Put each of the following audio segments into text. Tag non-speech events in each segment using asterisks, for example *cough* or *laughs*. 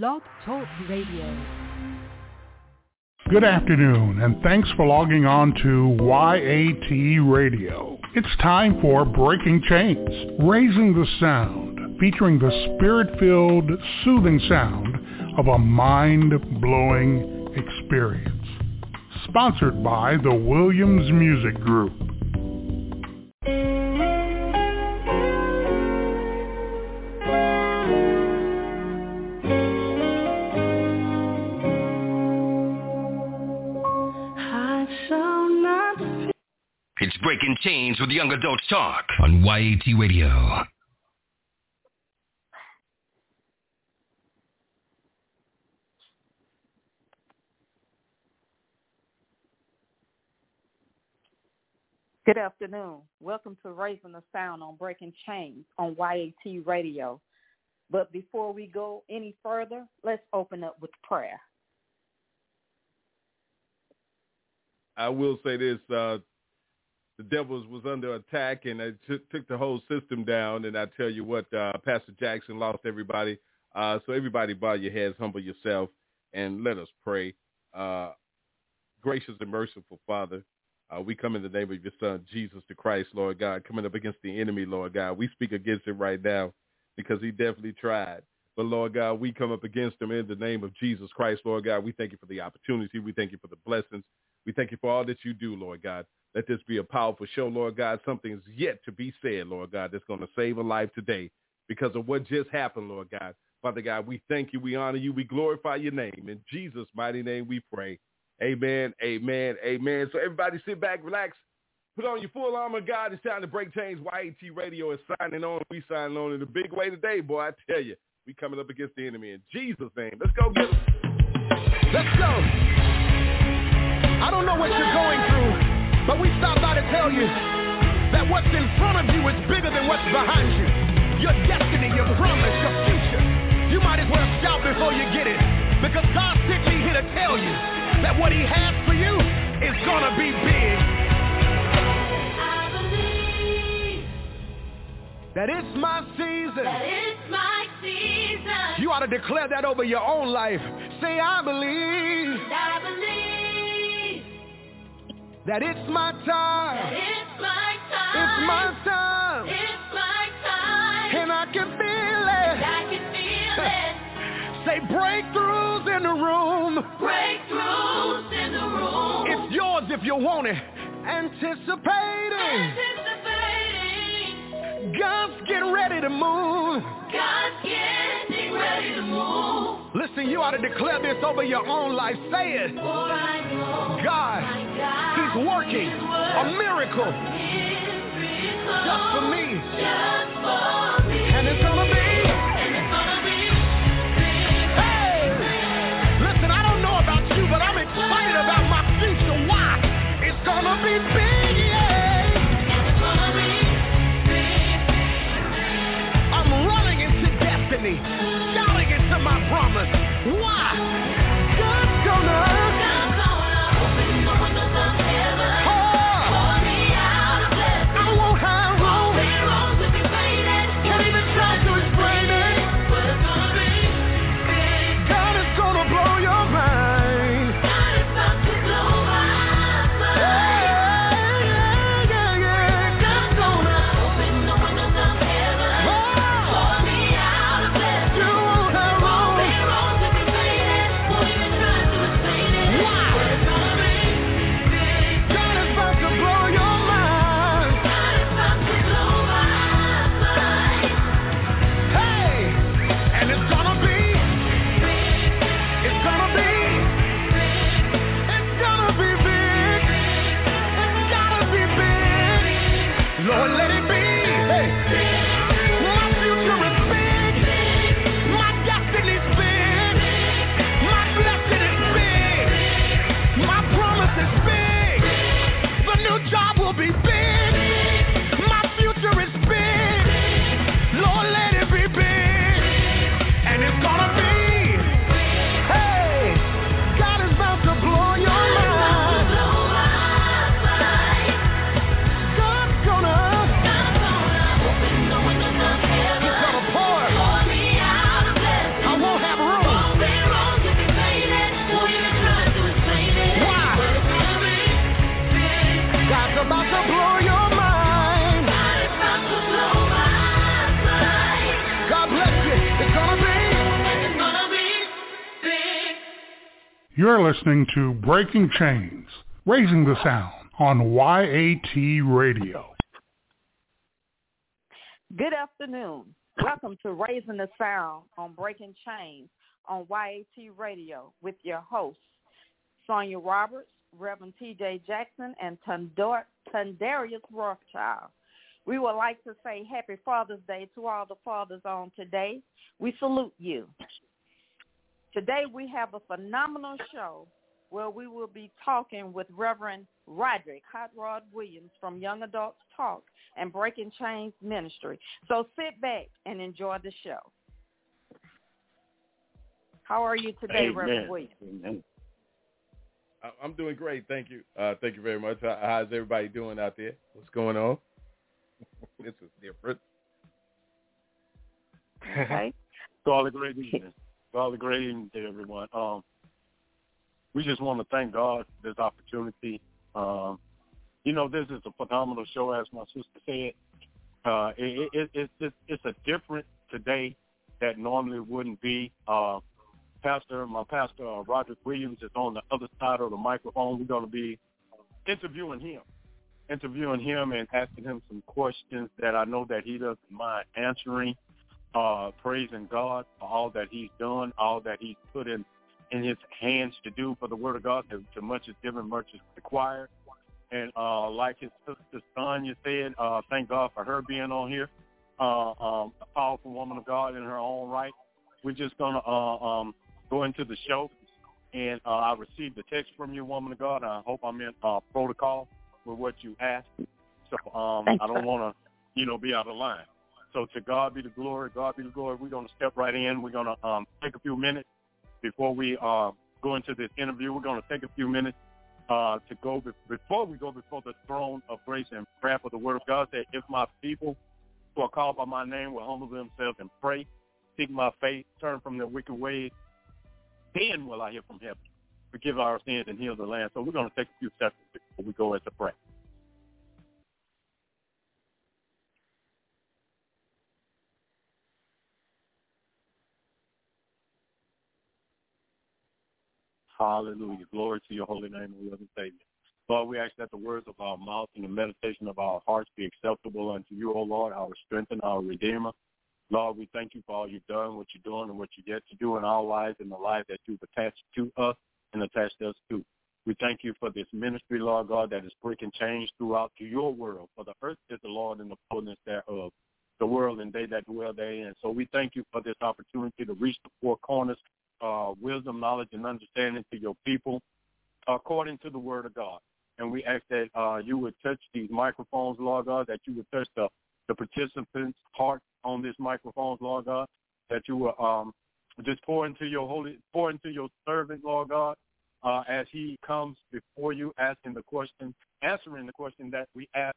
Blog Talk Radio. Good afternoon, and thanks for logging on to YAT Radio. It's time for Breaking Chains, Raising the Sound, featuring the spirit-filled, soothing sound of a mind-blowing experience. Sponsored by the Williams Music Group. Breaking Chains with Young Adults Talk on YAT Radio. Good afternoon. Welcome to Raising the Sound on Breaking Chains on YAT Radio. But before we go any further, let's open up with prayer. I will say this: uh, the Devils was under attack, and it took, took the whole system down. And I tell you what, uh, Pastor Jackson lost everybody. Uh, so everybody, bow your heads, humble yourself, and let us pray. Uh, gracious and merciful Father, uh, we come in the name of your Son, Jesus the Christ, Lord God, coming up against the enemy, Lord God. We speak against it right now because he definitely tried. But Lord God, we come up against him in the name of Jesus Christ, Lord God. We thank you for the opportunity. We thank you for the blessings. We thank you for all that you do, Lord God. Let this be a powerful show, Lord God. Something is yet to be said, Lord God, that's going to save a life today because of what just happened, Lord God. Father God, we thank you, we honor you, we glorify your name. In Jesus' mighty name we pray. Amen, amen, amen. So everybody sit back, relax, put on your full armor God. It's time to break chains. YAT Radio is signing on. We signing on in a big way today, boy. I tell you, we coming up against the enemy in Jesus' name. Let's go get. Let's go. I don't know what you're going through, but we stopped by to tell you that what's in front of you is bigger than what's behind you. Your destiny, your promise, your future. You might as well shout before you get it, because God sent me here to tell you that what he has for you is gonna be big. That it's my season. That it's my season. You ought to declare that over your own life. Say, I believe I believe that it's my time. it's my time. It's my time. It's my time. And I can feel it. I can feel *laughs* it. Say breakthroughs in the room. Breakthroughs in the room. It's yours if you want it. Anticipating. Anticipating. God's getting ready to move. God's getting ready to move. Listen, you ought to declare this over your own life. Say it. God, He's working a miracle just for me. And it's it's gonna be. Hey! Listen, I don't know about you, but I'm excited about my future. Why? It's. It's gonna be big. I'm running into destiny, shouting into my promise. You're listening to Breaking Chains, Raising the Sound on YAT Radio. Good afternoon. Welcome to Raising the Sound on Breaking Chains on YAT Radio with your hosts, Sonia Roberts, Reverend T.J. Jackson, and Tundor- Tundarius Rothschild. We would like to say Happy Father's Day to all the fathers on today. We salute you. Today we have a phenomenal show where we will be talking with Reverend Roderick Hot Rod Williams from Young Adults Talk and Breaking Chains Ministry. So sit back and enjoy the show. How are you today, Amen. Reverend Williams? Amen. I- I'm doing great. Thank you. Uh, thank you very much. How's everybody doing out there? What's going on? *laughs* this is different. Okay. *laughs* Call it great evening. It great evening to everyone. Um, we just want to thank God for this opportunity. Um, you know, this is a phenomenal show, as my sister said. Uh, it, it, it, it's it's a different today that normally wouldn't be. Uh, pastor, my pastor uh, Roderick Williams is on the other side of the microphone. We're going to be interviewing him, interviewing him and asking him some questions that I know that he doesn't mind answering uh, praising God for all that he's done, all that he's put in in his hands to do for the word of God. To, to much is given, much is required. And uh, like his sister Sonia said, uh, thank God for her being on here. Uh, um, a powerful woman of God in her own right. We're just gonna uh, um, go into the show, and uh, I received a text from you, woman of God. I hope I'm in uh, protocol with what you asked. So um, Thanks, I don't want to, you know, be out of line. So to God be the glory. God be the glory. We're going to step right in. We're going to um, take a few minutes before we uh, go into this interview. We're going to take a few minutes uh, to go be- before we go before the throne of grace and prayer for the word of God. That if my people who are called by my name will humble themselves and pray, seek my faith, turn from their wicked ways, then will I hear from heaven, forgive our sins and heal the land. So we're going to take a few steps before we go into prayer. Hallelujah. Glory to your holy name, O Lord and Savior. Lord, we ask that the words of our mouth and the meditation of our hearts be acceptable unto you, O Lord, our strength and our Redeemer. Lord, we thank you for all you've done, what you're doing, and what you're yet to do in our lives and the life that you've attached to us and attached us to. We thank you for this ministry, Lord God, that is breaking change throughout to your world. For the earth is the Lord and the fullness thereof, the world and they that dwell therein. So we thank you for this opportunity to reach the four corners, uh, wisdom, knowledge, and understanding to your people according to the word of God. And we ask that uh, you would touch these microphones, Lord God, that you would touch the, the participants' heart on these microphones, Lord God, that you will um, just pour into your holy, pour into your servant, Lord God, uh, as he comes before you asking the question, answering the question that we ask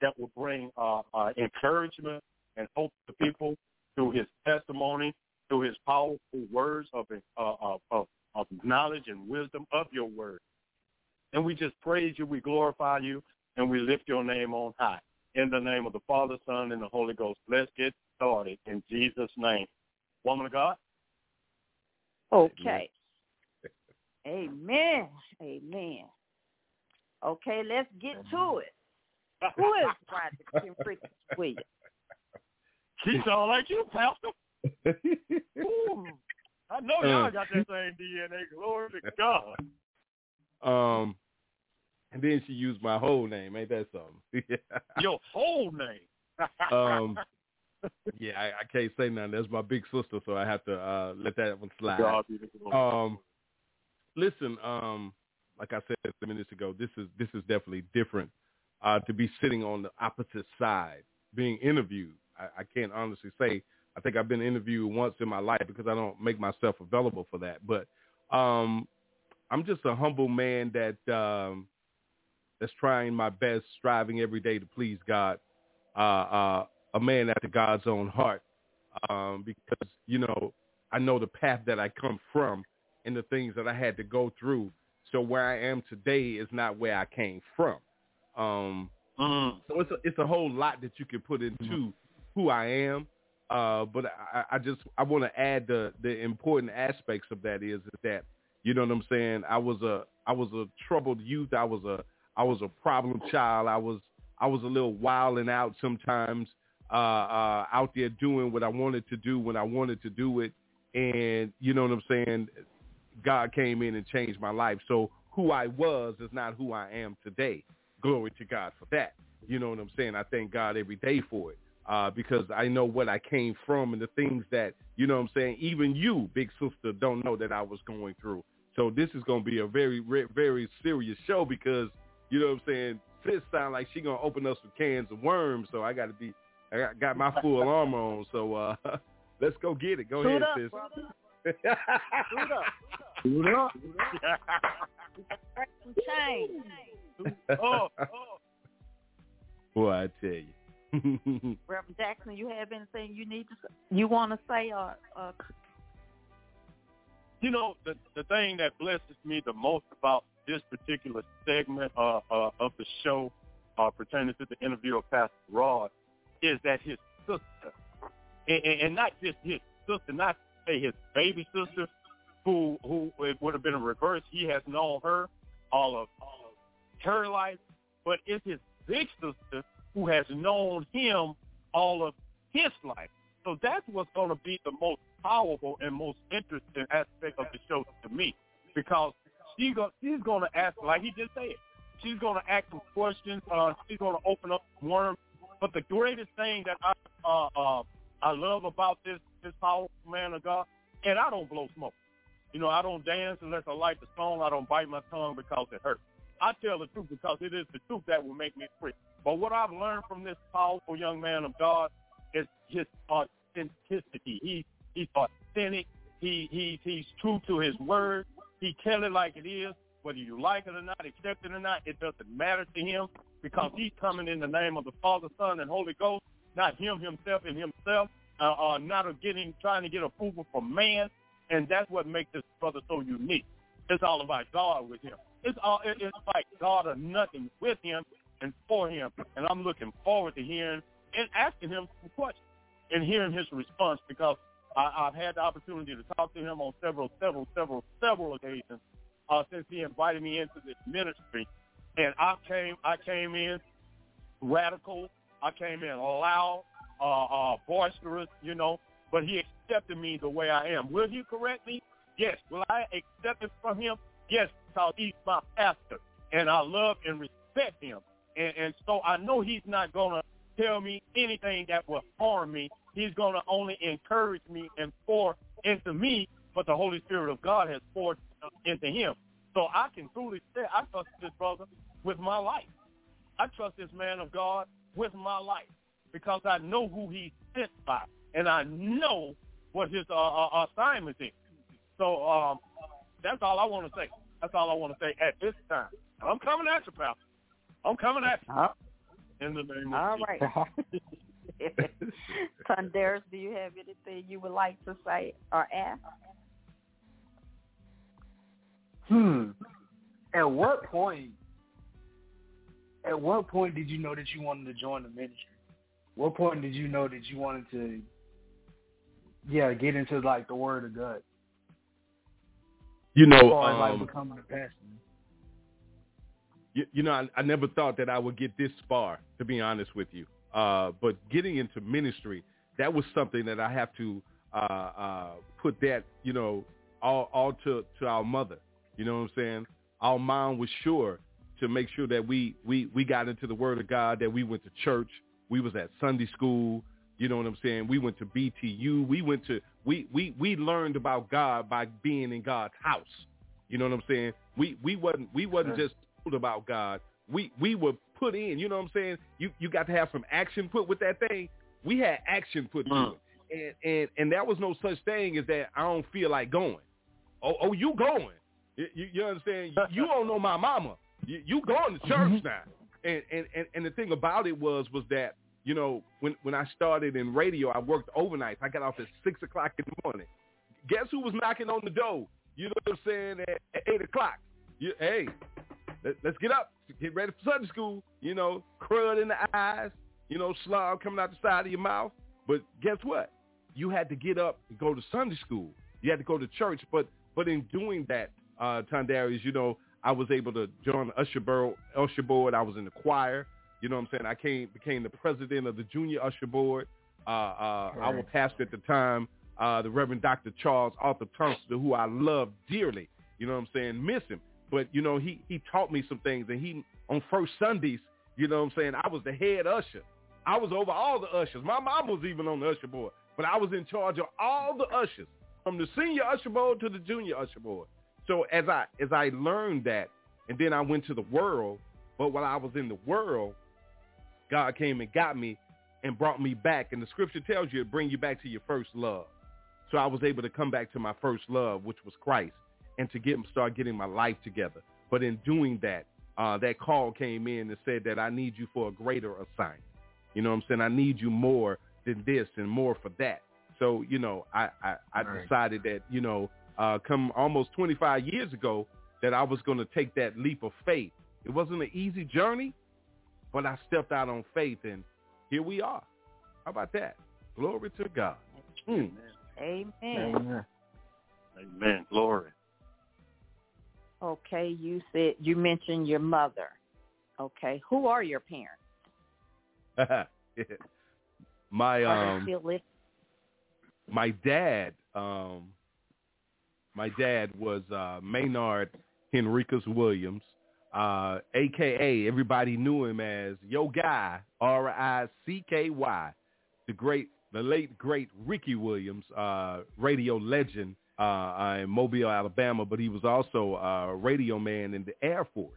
that will bring uh, uh, encouragement and hope to people through his testimony, through his powerful words of, uh, of, of, of knowledge and wisdom of your word. And we just praise you, we glorify you, and we lift your name on high. In the name of the Father, Son, and the Holy Ghost. Let's get started in Jesus' name. Woman of God? Okay. Amen. Amen. Okay, let's get to it. Who is Roderick Kim Freaking Williams? She sound like you, Pastor. *laughs* Ooh, I know y'all got that same DNA. Glory to God. Um, and then she used my whole name. Ain't that something? *laughs* Your whole name. *laughs* um, yeah, I, I can't say nothing. That's my big sister, so I have to uh, let that one slide. God be the glory. Um, listen, um, like I said a minutes ago, this is this is definitely different. Uh, to be sitting on the opposite side, being interviewed. I, I can't honestly say. I think I've been interviewed once in my life because I don't make myself available for that. But um, I'm just a humble man that um, that's trying my best, striving every day to please God. Uh, uh, a man after God's own heart, um, because you know I know the path that I come from and the things that I had to go through. So where I am today is not where I came from. Um, Mm. so it's a, it's a whole lot that you can put into who I am. Uh, but I, I just I want to add the the important aspects of that is, that You know what I'm saying? I was a I was a troubled youth. I was a I was a problem child. I was I was a little wild and out sometimes, uh, uh, out there doing what I wanted to do when I wanted to do it. And you know what I'm saying? God came in and changed my life. So who I was is not who I am today. Glory to God for that. You know what I'm saying? I thank God every day for it. Uh, because I know what I came from and the things that, you know what I'm saying, even you, big sister, don't know that I was going through. So this is going to be a very, very serious show because, you know what I'm saying, sis sound like she going to open up some cans of worms. So I got to be, I got, got my full armor on. So uh, *laughs* let's go get it. Go Suit ahead, up, sis. brother. *laughs* Suit up. Suit up. Break some chains. oh, Boy, I tell you. *laughs* Reverend Jackson, you have anything you need to you want to say or, or you know, the the thing that blesses me the most about this particular segment uh, uh, of the show uh, pertaining to the interview of Pastor Rod is that his sister, and, and, and not just his sister, not say his baby sister, who who it would have been a reverse. He has known her all of, all of her life, but it's his big sister who has known him all of his life. So that's what's going to be the most powerful and most interesting aspect of the show to me, because she's going to ask, like he just said, she's going to ask some questions. Uh, she's going to open up worms. But the greatest thing that I uh, uh, I love about this this powerful man of God, and I don't blow smoke. You know, I don't dance unless I like the song. I don't bite my tongue because it hurts. I tell the truth because it is the truth that will make me free. But what I've learned from this powerful young man of God is his authenticity. He he's authentic. He he he's true to his word. He tell it like it is, whether you like it or not, accept it or not. It doesn't matter to him because he's coming in the name of the Father, Son, and Holy Ghost, not him himself and himself, uh, uh, not getting trying to get approval from man. And that's what makes this brother so unique. It's all about God with him. It's all it, it's like God or nothing with him and for him. And I'm looking forward to hearing and asking him some questions and hearing his response because I, I've had the opportunity to talk to him on several, several, several, several occasions uh, since he invited me into this ministry. And I came, I came in radical. I came in loud, uh, uh, boisterous, you know. But he accepted me the way I am. Will he correct me? Yes. Will I accept it from him? Yes, because he's my pastor, and I love and respect him. And, and so I know he's not going to tell me anything that will harm me. He's going to only encourage me and pour into me what the Holy Spirit of God has poured into him. So I can truly say I trust this brother with my life. I trust this man of God with my life because I know who he's sent by, and I know what his uh, uh, assignment is. So um, that's all I want to say. That's all I want to say at this time. I'm coming at you, pal. I'm coming at you. Uh, In the name of all Jesus. right. *laughs* *laughs* Tondarius, do you have anything you would like to say or ask? Hmm. At what point? At what point did you know that you wanted to join the ministry? What point did you know that you wanted to, yeah, get into like the Word of God? You know, far as like um, becoming a pastor. You, you know, I, I never thought that I would get this far, to be honest with you. Uh, but getting into ministry, that was something that I have to uh, uh, put that, you know, all, all to, to our mother. You know what I'm saying? Our mom was sure to make sure that we, we, we got into the Word of God, that we went to church, we was at Sunday school. You know what I'm saying? We went to BTU. We went to we we we learned about God by being in God's house. You know what I'm saying? We we wasn't we wasn't just about God. We we were put in. You know what I'm saying? You you got to have some action put with that thing. We had action put to mm. it, and and and there was no such thing as that. I don't feel like going. Oh oh, you going? You, you, you understand? You, you don't know my mama. You, you going to church mm-hmm. now? And, and and and the thing about it was was that you know when when I started in radio, I worked overnight. I got off at six o'clock in the morning. Guess who was knocking on the door? You know what I'm saying? At, at eight o'clock. You, hey, let's get up, get ready for Sunday school. You know, crud in the eyes. You know, slob coming out the side of your mouth. But guess what? You had to get up and go to Sunday school. You had to go to church. But but in doing that, uh, Tondarius, you know, I was able to join the usher board, usher board. I was in the choir. You know what I'm saying? I came became the president of the junior usher board. Uh, uh, Right. Our pastor at the time, uh, the Reverend Dr. Charles Arthur Tunstall, who I love dearly. You know what I'm saying? Miss him. But, you know, he, he taught me some things. And he, on first Sundays, you know what I'm saying, I was the head usher. I was over all the ushers. My mom was even on the usher board. But I was in charge of all the ushers, from the senior usher board to the junior usher board. So as I as I learned that, and then I went to the world, but while I was in the world, God came and got me and brought me back. And the scripture tells you to bring you back to your first love. So I was able to come back to my first love, which was Christ, and to get start getting my life together. But in doing that, uh, that call came in and said that I need you for a greater assignment. You know what I'm saying? I need you more than this and more for that. So, you know, I, I, I Right. decided that, you know, uh, come almost 25 years ago that I was going to take that leap of faith. It wasn't an easy journey, but I stepped out on faith and here we are. How about that? Glory to God. Mm. Amen. Amen. Amen. Glory. Okay, you said you mentioned your mother. Okay, who are your parents? *laughs* my um they still living? my dad um my dad was uh Maynard Henricus Williams uh aka everybody knew him as Yo Guy R I C K Y the great the late great Ricky Williams uh radio legend uh, in Mobile Alabama but he was also a radio man in the Air Force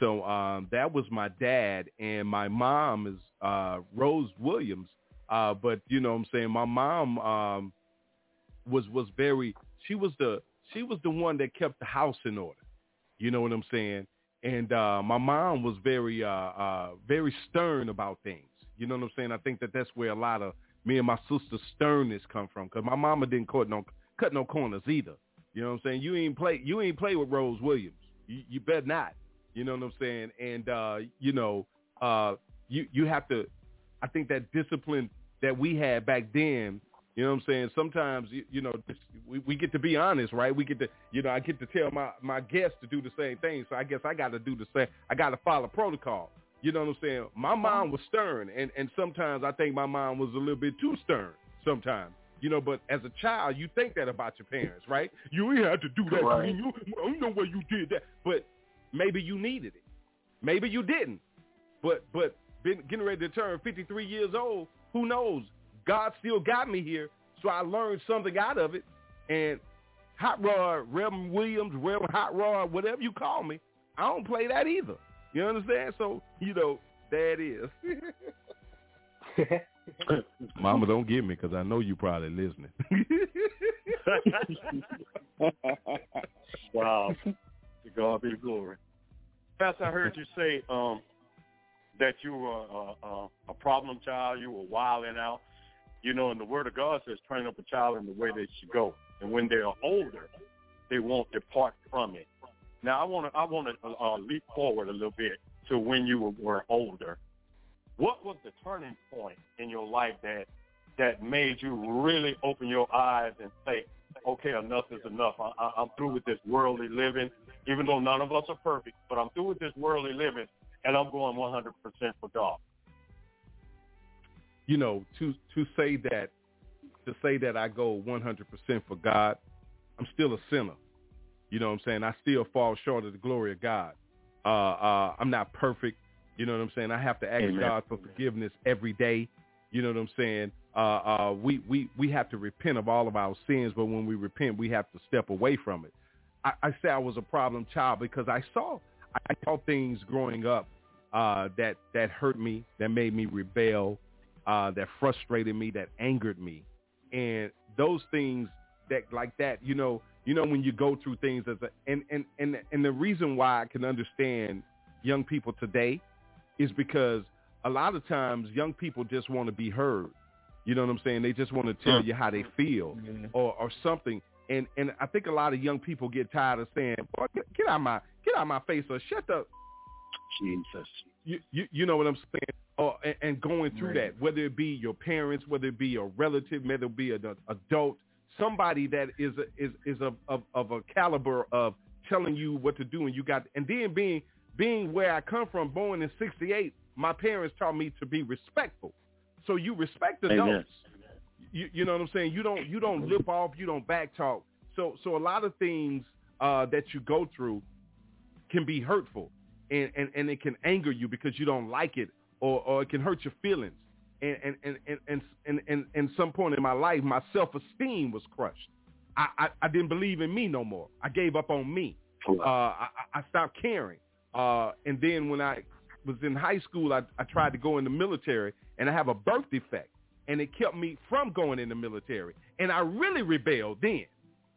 so um that was my dad and my mom is uh Rose Williams uh, but you know what I'm saying my mom um, was was very she was the she was the one that kept the house in order. You know what I'm saying? And uh, my mom was very uh, uh, very stern about things. You know what I'm saying? I think that that's where a lot of me and my sister's sternness come from because my mama didn't cut no cut no corners either. You know what I'm saying? You ain't play you ain't play with Rose Williams. You, you better not. You know what I'm saying? And uh, you know, uh, you you have to I think that discipline that we had back then, you know what I'm saying? Sometimes, you, you know, we, we get to be honest, right? We get to, you know, I get to tell my, my guests to do the same thing. So I guess I got to do the same. I got to follow protocol. You know what I'm saying? My mom was stern, and, and sometimes I think my mom was a little bit too stern sometimes. You know, but as a child, you think that about your parents, right? You had to do that. Right. You, I know why you did that. But maybe you needed it. Maybe you didn't. But but been getting ready to turn 53 years old, who knows? God still got me here, so I learned something out of it. And Hot Rod, Reverend Williams, Reverend Hot Rod, whatever you call me, I don't play that either. You understand? So, you know, it is. *laughs* *laughs* *laughs* Mama, don't get me because I know you probably listening. *laughs* *laughs* wow. To God be the glory. Pastor, I heard you say um, that you were uh, uh, a problem child. You were wilding out. You know, and the Word of God says, train up a child in the way they should go. And when they are older, they won't depart from it. Now, I want to I want to uh, leap forward a little bit to when you were, were older. What was the turning point in your life that that made you really open your eyes and say, okay, enough is enough. I, I, I'm through with this worldly living, even though none of us are perfect, but I'm through with this worldly living, and I'm going 100% for God. you know, to to say that to say that I go 100% for God, I'm still a sinner. You know what I'm saying? I still fall short of the glory of God. Uh, uh, I'm not perfect. You know what I'm saying? I have to ask Amen. God for forgiveness every day. You know what I'm saying? Uh, uh, we, we, we have to repent of all of our sins, but when we repent, we have to step away from it. I, I say I was a problem child because I saw I saw things growing up uh, that that hurt me, that made me rebel, uh, that frustrated me, that angered me, and those things that like that, you know, you know when you go through things as a and and and and the reason why I can understand young people today is because a lot of times young people just want to be heard. You know what I'm saying? They just want to tell mm. you how they feel or or something. And and I think a lot of young people get tired of saying, Boy, get, get out my get out my face or shut the Jesus. you, you you know what I'm saying? Or and, and going through Right. that, whether it be your parents, whether it be a relative, whether it be an adult, somebody that is a, is is of, of of a caliber of telling you what to do, and you got, and then being being where I come from, born in '68, my parents taught me to be respectful. So you respect adults. Amen. You, you know what I'm saying? You don't you don't lip off, you don't back talk. So so a lot of things uh, that you go through can be hurtful, and, and, and it can anger you because you don't like it, or, or it can hurt your feelings. And and and and and and, and, and some point in my life, my self esteem was crushed. I, I I didn't believe in me no more. I gave up on me. Uh, I, I stopped caring. Uh, and then when I was in high school, I, I tried to go in the military, and I have a birth defect, and it kept me from going in the military. And I really rebelled then.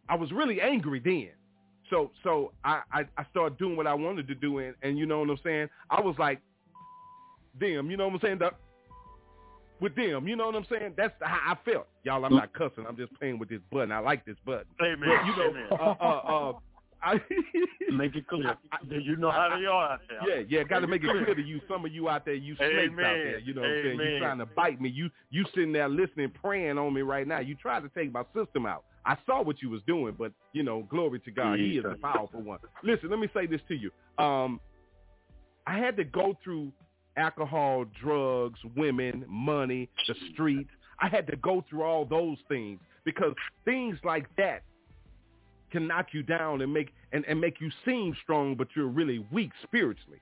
I was really angry then. So so I, I, I started doing what I wanted to do, and, and you know what I'm saying? I was like, them, you know what I'm saying? The, with them, you know what I'm saying? That's how I felt. Y'all, I'm not cussing. I'm just playing with this button. I like this button. Amen. But, you know, Amen. uh, uh, uh, I, Make it clear. you know how they are out there. yeah, yeah, got to make it clear to you. Some of you out there, you snakes out there. You know what I'm saying? You trying to bite me. You you sitting there listening, praying on me right now. You tried to take my system out. I saw what you was doing, but you know, glory to God, He is the powerful one. Listen, let me say this to you. Um, I had to go through alcohol, drugs, women, money, the streets. I had to go through all those things because things like that can knock you down and make and, and make you seem strong, but you're really weak spiritually.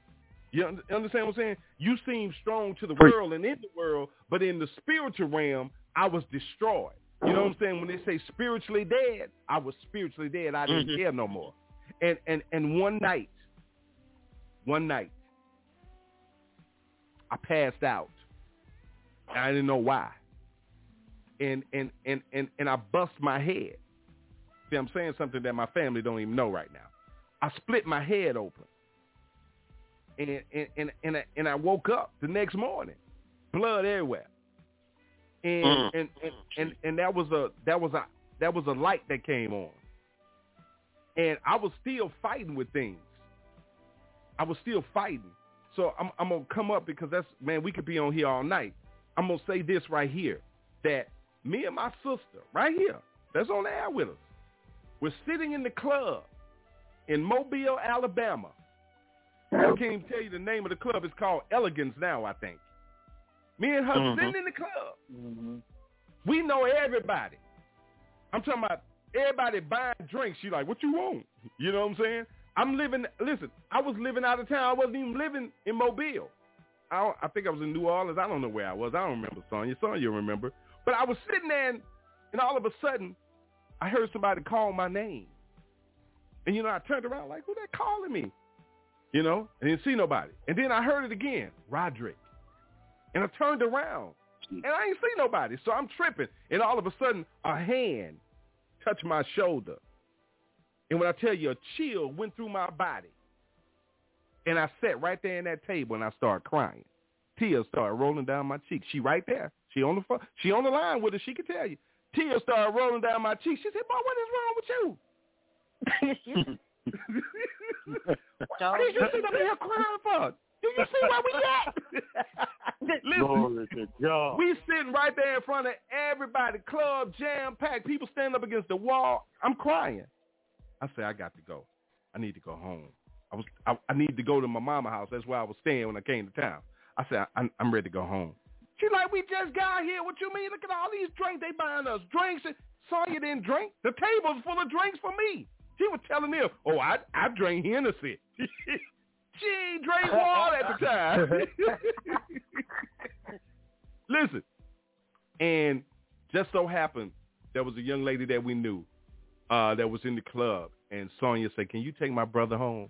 You understand what I'm saying? You seem strong to the world and in the world, but in the spiritual realm, I was destroyed. You know what I'm saying? When they say spiritually dead, I was spiritually dead. I didn't Mhm. care no more. And and and one night, one night, I passed out. I didn't know why. And and and and and I bust my head. I'm saying something that my family don't even know right now. I split my head open. And and and and I, and I woke up the next morning, blood everywhere. And, Mm. and and and and that was a that was a that was a light that came on. And I was still fighting with things. I was still fighting. So I'm I'm gonna come up because that's man, we could be on here all night. I'm gonna say this right here that me and my sister right here, that's on the air with us, we're sitting in the club in Mobile, Alabama. I can't even tell you the name of the club. It's called Elegance now, I think. Me and her Mhm. sitting in the club. Mm-hmm. We know everybody. I'm talking about everybody buying drinks. She like, what you want? You know what I'm saying? I'm living. Listen, I was living out of town. I wasn't even living in Mobile. I, don't, I think I was in New Orleans. I don't know where I was. I don't remember Sonya. Sonya remember. But I was sitting there, and, and all of a sudden, I heard somebody call my name. And you know, I turned around like, who that calling me? You know, I didn't see nobody. And then I heard it again, Roderick. And I turned around, and I ain't see nobody. So I'm tripping. And all of a sudden, a hand touched my shoulder. And when I tell you, a chill went through my body. And I sat right there in that table, and I started crying. Tears started rolling down my cheeks. She right there. She on the phone. She on the line with us. She can tell you. Tears started rolling down my cheeks. She said, "Boy, what is wrong with you?" *laughs* what did you sit up here crying for? Do you see where we at? *laughs* Listen, Glory to we sitting right there in front of everybody, club jam packed, people standing up against the wall. I'm crying. I said, I got to go. I need to go home. I was, I, I need to go to my mama house. That's where I was staying when I came to town. I said, I'm, I'm ready to go home. She like, we just got here. What you mean? Look at all these drinks they buying us. Drinks. Sonya didn't drink. The table's full of drinks for me. She was telling me, oh, I I drank Hennessy. *laughs* she drank water at the time. *laughs* Listen, and just so happened there was a young lady that we knew uh, that was in the club, and Sonya said, "Can you take my brother home?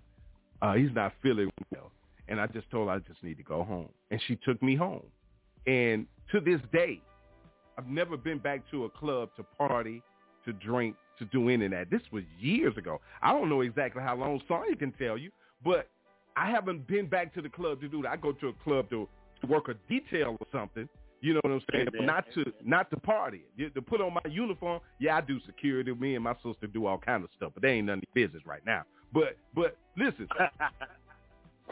Uh, he's not feeling well." And I just told her I just need to go home, and she took me home. And to this day, I've never been back to a club to party, to drink, to do any of that. This was years ago. I don't know exactly how long Sonya can tell you, but I haven't been back to the club to do that. I go to a club to, to work a detail or something. You know what I'm saying? Not to not to party. To put on my uniform, yeah, I do security. Me and my sister do all kind of stuff, but they ain't none of business right now. But but listen,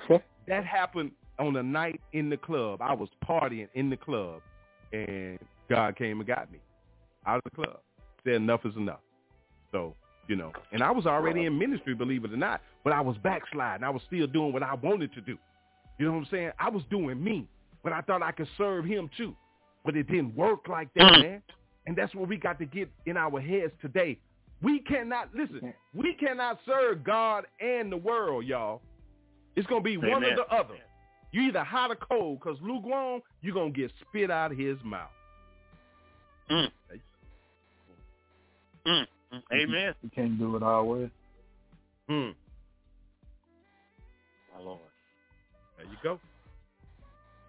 *laughs* that happened on a night in the club. I was partying in the club, and God came and got me out of the club. Said enough is enough. So you know. And I was already in ministry, believe it or not, but I was backsliding. I was still doing what I wanted to do. You know what I'm saying? I was doing me, but I thought I could serve him too. But it didn't work like that, mm. man. And that's what we got to get in our heads today. We cannot listen. We cannot serve God and the world, y'all. It's gonna be one or the other. You either hot or cold, cause lukewarm, you're gonna get spit out of his mouth. Mm. Mm. Mm. Amen. You can't do it all way. Hmm. My Lord. There you go.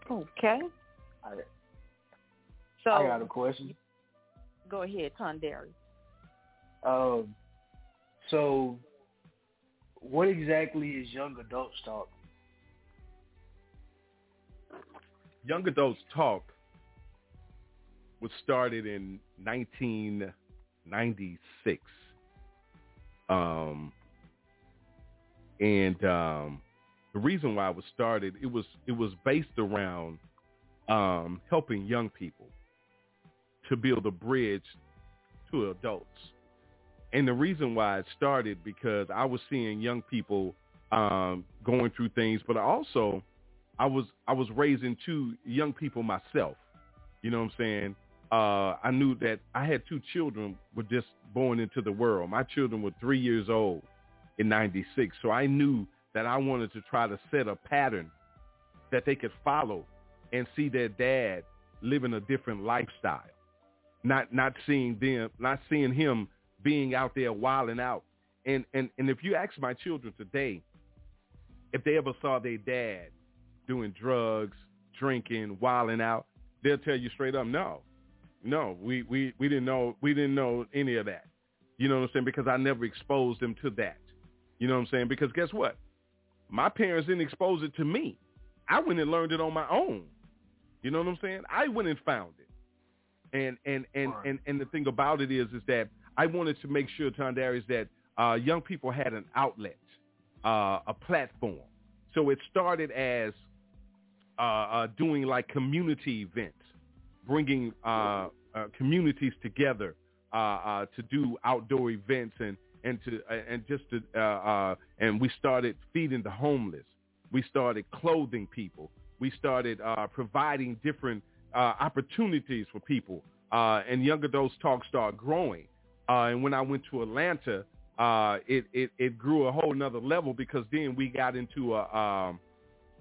Okay. I, So I got a question. go ahead, Tonderi. Um, so, what exactly is young adults talk? Young Adults Talk was started in 1996. Um, and um, the reason why it was started, it was it was based around um, helping young people to build a bridge to adults. And the reason why it started because I was seeing young people um, going through things, but also I was I was raising two young people myself. You know what I'm saying? Uh, I knew that I had two children were just born into the world. My children were three years old in '96, so I knew that I wanted to try to set a pattern that they could follow and see their dad living a different lifestyle. Not not seeing them, not seeing him being out there wilding out. And and and if you ask my children today, if they ever saw their dad doing drugs, drinking, wilding out, they'll tell you straight up, no, no, we, we, we didn't know, we didn't know any of that. You know what I'm saying? Because I never exposed them to that. You know what I'm saying? Because guess what? My parents didn't expose it to me. I went and learned it on my own. You know what I'm saying? I went and found it. And and and Right. and, and the thing about it is is that I wanted to make sure, Tondarius, that uh, young people had an outlet, uh, a platform. So it started as uh, uh, doing like community events, bringing uh, uh, communities together uh, uh, to do outdoor events and and to and just to and we started feeding the homeless. We started clothing people. We started providing different opportunities for people. And young adults talk started growing. And when I went to Atlanta, it, it it grew a whole nother level because then we got into a um,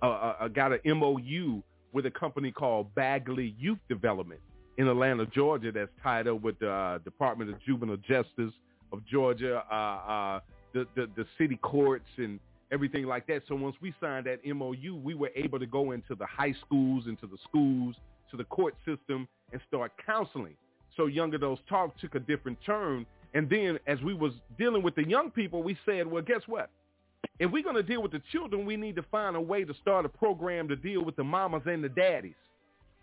uh, uh, got an MOU with a company called Bagley Youth Development in Atlanta, Georgia, that's tied up with the uh, Department of Juvenile Justice of Georgia, uh, uh, the, the the city courts and everything like that. So once we signed that MOU, we were able to go into the high schools, into the schools, to the court system, and start counseling. So Young Adults Talk took a different turn. And then as we was dealing with the young people, we said, well, guess what? If we're going to deal with the children, we need to find a way to start a program to deal with the mamas and the daddies.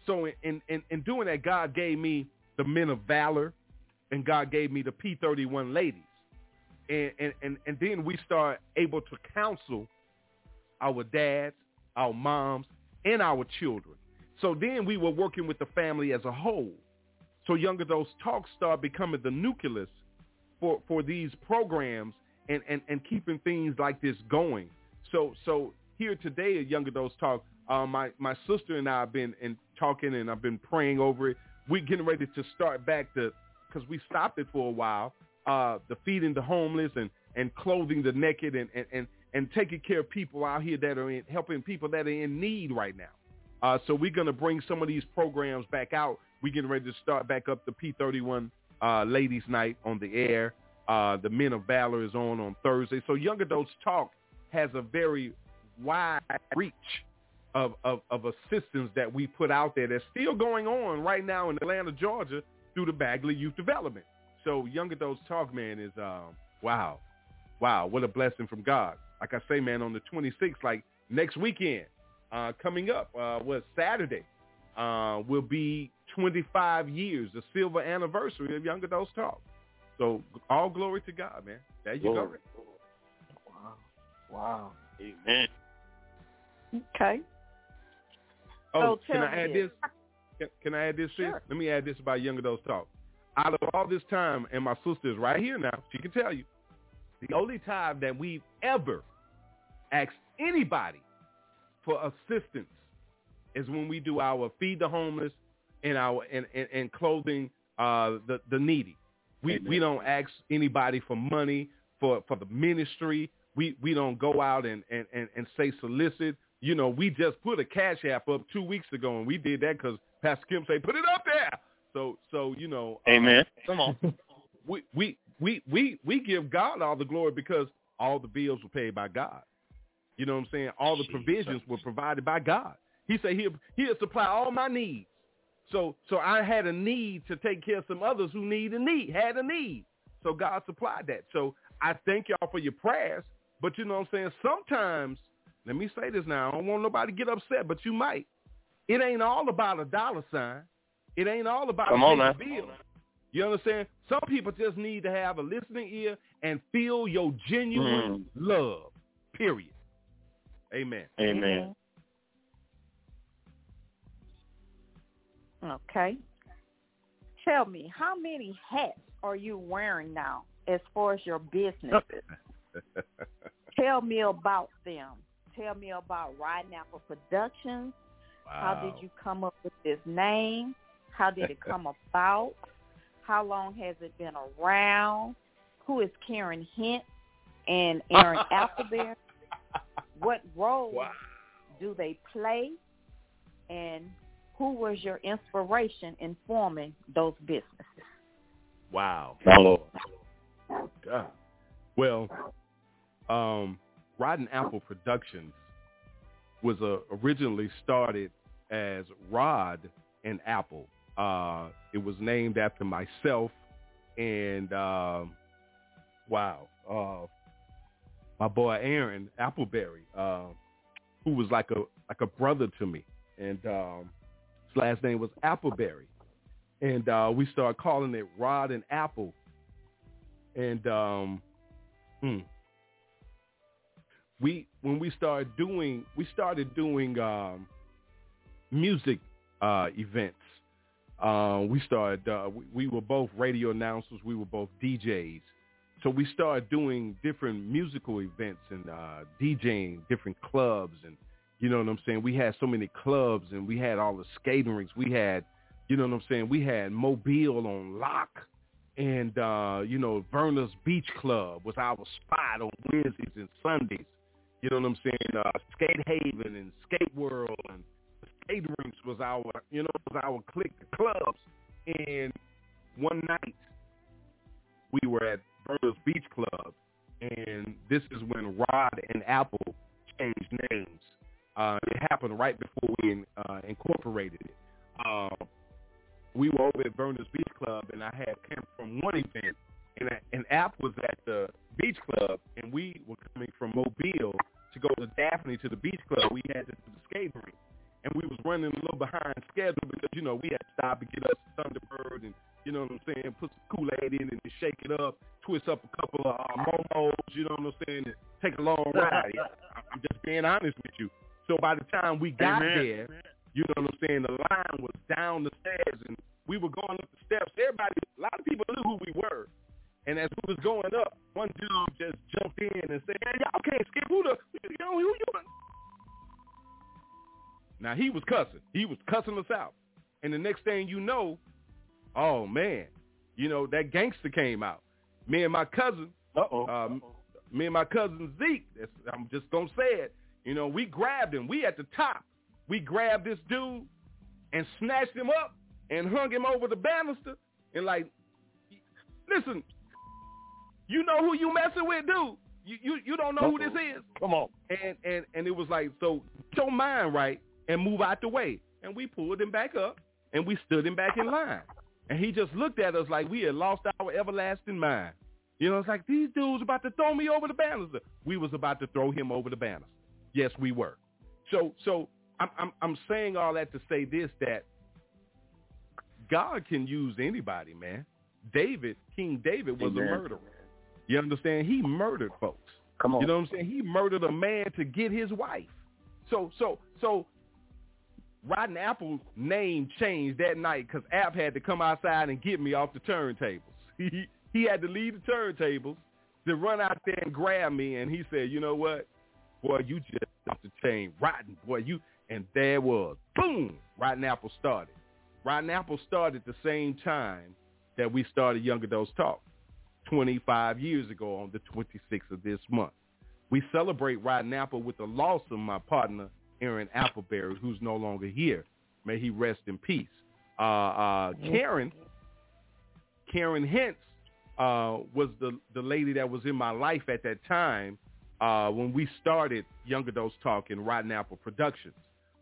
So in, in, in doing that, God gave me the men of valor and God gave me the P31 ladies. And, and, and, and then we start able to counsel our dads, our moms, and our children. So then we were working with the family as a whole. So Young Adults Talk start becoming the nucleus for, for these programs and, and, and keeping things like this going. So so here today at Young Adults Talk, uh, my, my sister and I have been in talking and I've been praying over it. We're getting ready to start back to, because we stopped it for a while, uh, the feeding the homeless and, and clothing the naked and, and, and, and taking care of people out here that are in, helping people that are in need right now. Uh, so we're going to bring some of these programs back out. We're getting ready to start back up the P31 uh, Ladies Night on the air. Uh, the Men of Valor is on on Thursday. So Young Adults Talk has a very wide reach of, of, of assistance that we put out there that's still going on right now in Atlanta, Georgia through the Bagley Youth Development. So Young Adults Talk, man, is um, wow. Wow, what a blessing from God. Like I say, man, on the 26th, like next weekend, uh, coming up, uh, was Saturday, uh, will be 25 years, the silver anniversary of Young Adults Talk. So all glory to God, man. There you Glory. go. Wow. Wow. Amen. Okay. Oh, So can I add this. this? Can, can I add this? sis? Sure. Let me add this about Young Adults Talk. Out of all this time, and my sister is right here now. She can tell you. The only time that we've ever asked anybody for assistance is when we do our feed the homeless and our and, and, and clothing uh, the the needy. We Amen. we don't ask anybody for money for for the ministry. We we don't go out and and and, and say solicit. You know, we just put a cash app up two weeks ago, and we did that because Pastor Kim say put it up there. So so you know, uh, Amen. Come on. *laughs* we we we we we give God all the glory because all the bills were paid by God. You know what I'm saying? All the provisions were provided by God. He said he'll he'll supply all my needs. So so I had a need to take care of some others who need a need, had a need. So God supplied that. So I thank y'all for your prayers. But you know what I'm saying? Sometimes, let me say this now, I don't want nobody to get upset, but you might. It ain't all about a dollar sign. It ain't all about Come a on paper now. bill. You understand? Some people just need to have a listening ear and feel your genuine Mm. love. Period. Amen. Amen. Okay. Tell me, how many hats are you wearing now as far as your businesses? Oh. *laughs* Tell me about them. Tell me about Rotten Apple Productions. How did you come up with this name? How did it come *laughs* about? How long has it been around? Who is Karen Hint and Aaron *laughs* Appleberry? What role Wow. do they play? And who was your inspiration in forming those businesses? Wow. My Lord. God. Well, um, Rotten Apple Productions was uh, originally started as Rod and Apple. Uh, it was named after myself and um, wow, uh, my boy Aaron Appleberry, uh, who was like a like a brother to me, and um, his last name was Appleberry, and uh, we started calling it Rod and Apple and um, hmm, we when we started doing we started doing um, music uh, events. Uh, we started uh, we, we were both radio announcers. We were both DJs. So we started doing different musical events and uh, DJing different clubs and you know what I'm saying. We had so many clubs and we had all the skating rinks. We had you know what I'm saying. We had Mobile on lock and uh, you know Verner's Beach Club was our spot on Wednesdays and Sundays. You know what I'm saying? Uh, Skate Haven and Skate World and skate rinks was our you know was our clique clubs. And one night we were at Verner's Beach Club, and this is when Rod and Apple changed names. Uh, it happened right before we uh, incorporated it. Uh, we were over at Verner's Beach Club, and I had come from one event, and, and App was at the beach club, and we were coming from Mobile to go to Daphne to the beach club. We had to do the skate rink, and we was running a little behind schedule because you know we had to stop and get us Thunderbird, and you know what I'm saying, put some Kool Aid in and shake it up, twist up a couple of uh, momos, you know what I'm saying, and take a long ride. *laughs* I'm just being honest with you. So by the time we got Amen. there, you know what I'm saying? The line was down the stairs, and we were going up the steps. Everybody, a lot of people knew who we were. And as we was going up, one dude just jumped in and said, "Man, y'all can't skip. Who the, you know, who you?" Now he was cussing. He was cussing us out. And the next thing you know, oh man, you know that gangster came out. Me and my cousin, Uh-oh. um, me and my cousin Zeke. That's, I'm just gonna say it. You know, we grabbed him. We at the top. We grabbed this dude and snatched him up and hung him over the banister and like, listen, you know who you messing with, dude. You you you don't know who this is. Come on. And and and it was like, so get your mind right and move out the way. And we pulled him back up and we stood him back in line. And he just looked at us like we had lost our everlasting mind. You know, it's like these dudes about to throw me over the banister. We was about to throw him over the banister. Yes, we were. So so I'm I'm I'm saying all that to say this that God can use anybody, man. David, King David was Amen. a murderer. You understand? He murdered folks. Come on. You know what I'm saying? He murdered a man to get his wife. So so so Rotten Apple's name changed that night because App had to come outside and get me off the turntables. *laughs* He he had to leave the turntables to run out there and grab me, and he said, "You know what, boy, you just off the chain, rotten boy, you." And there was, boom, Rotten Apple started. Rotten Apple started the same time that we started Young Adults Talk, 25 years ago on the 26th of this month. We celebrate Rotten Apple with the loss of my partner, Aaron Appleberry, who's no longer here. May he rest in peace. Uh, uh, Karen, Karen Hentz uh, was the, the lady that was in my life at that time uh, when we started Young Adults Talk in Rotten Apple Productions.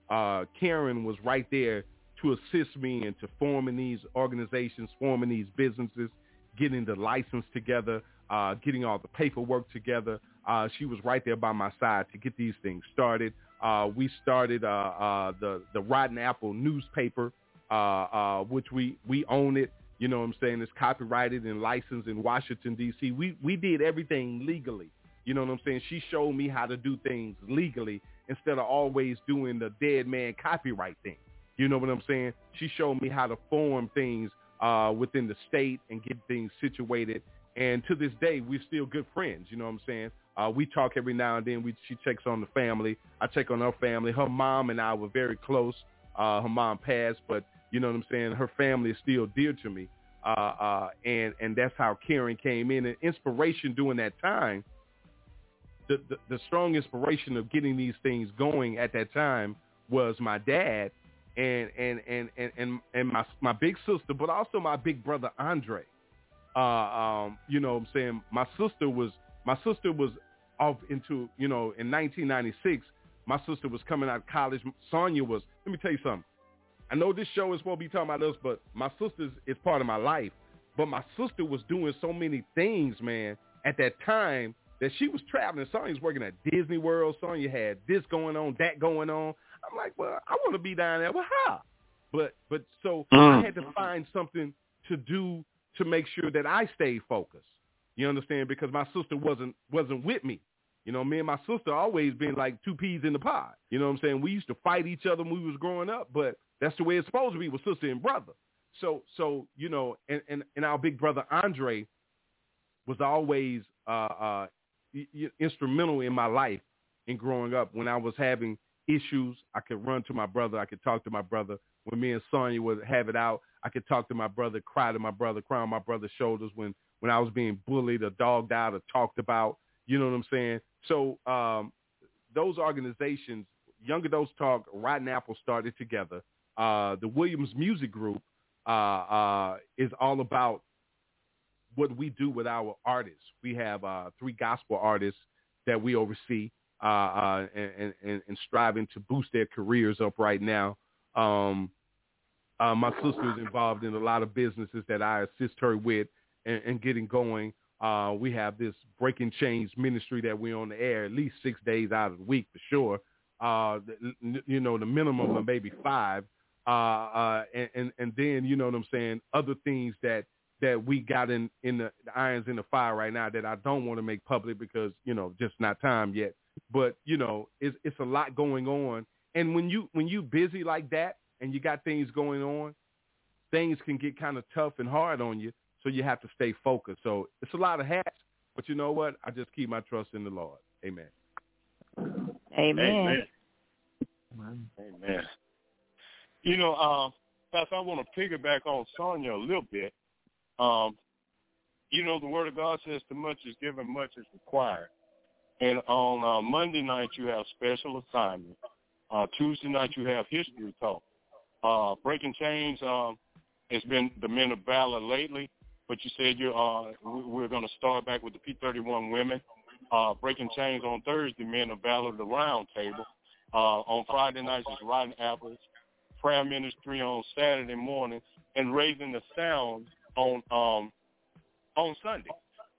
Uh, Karen was right there to assist me into forming these organizations, forming these businesses, getting the license together, uh, getting all the paperwork together. Uh, she was right there by my side to get these things started. Uh, we started uh, uh, the the Rotten Apple newspaper, uh, which we we own it. You know what I'm saying? It's copyrighted and licensed in Washington D.C. We we did everything legally. You know what I'm saying? She showed me how to do things legally instead of always doing the dead man copyright thing. You know what I'm saying? She showed me how to form things uh, within the state and get things situated. And to this day, we're still good friends. You know what I'm saying? Uh, we talk every now and then. We she checks on the family. I check on her family. Her mom and I were very close. Uh, her mom passed, but you know what I'm saying. Her family is still dear to me. Uh, uh, and and that's how Karen came in. And inspiration during that time, the, the the strong inspiration of getting these things going at that time was my dad and and and and and, and my my big sister, but also my big brother Andre. Uh, um, you know, what I'm saying my sister was my sister was off into you know in 1996. My sister was coming out of college. Sonia was. Let me tell you something. I know this show is supposed to be talking about us, but my sister is part of my life. But my sister was doing so many things, man, at that time that she was traveling. Sonia's working at Disney World. Sonya had this going on, that going on. I'm like, well, I want to be down there. Well, how? But but so Mm. I had to find something to do to make sure that I stayed focused. You understand? Because my sister wasn't wasn't with me. You know, me and my sister always been like two peas in the pod. You know what I'm saying? We used to fight each other when we was growing up, but that's the way it's supposed to be with sister and brother. So so you know, and and, and our big brother Andre was always uh, uh, instrumental in my life in growing up. When I was having issues, I could run to my brother. I could talk to my brother. When me and Sonya would have it out, I could talk to my brother, cry to my brother, cry on my brother's shoulders when when I was being bullied or dogged out or talked about. You know what I'm saying? So um, those organizations, Young Adults Talk, Rotten Apple started together. Uh, the Williams Music Group uh, uh, is all about what we do with our artists. We have uh, three gospel artists that we oversee uh, uh, and, and, and striving to boost their careers up right now. Um, uh, my sister is involved in a lot of businesses that I assist her with and, and getting going. Uh, we have this Breaking Chains ministry that we're on the air at least six days out of the week for sure. Uh, you know, the minimum of maybe five. And, and, and then, you know what I'm saying, other things that, that we got in, in the, the irons in the fire right now that I don't want to make public because, you know, just not time yet. But, you know, it's, it's a lot going on. And when you, when you busy like that and you got things going on, things can get kind of tough and hard on you. So you have to stay focused. So it's a lot of hats, but you know what? I just keep my trust in the Lord. Amen. Amen. Amen. You know, uh, Pastor, I want to piggyback on Sonia a little bit. Um, you know, the Word of God says, "Too much is given, much is required." And on uh, Monday night, you have special assignment. Uh, Tuesday night, you have history talk. Uh, Breaking Chains um, has been the men of valor lately, but you said you uh, we- we're going to start back with the P31 women. Uh, Breaking Chains on Thursday, men of valor, the round table. Uh, on Friday nights is Rotten Apples, prayer ministry on Saturday morning, and raising the sound on um, on Sunday.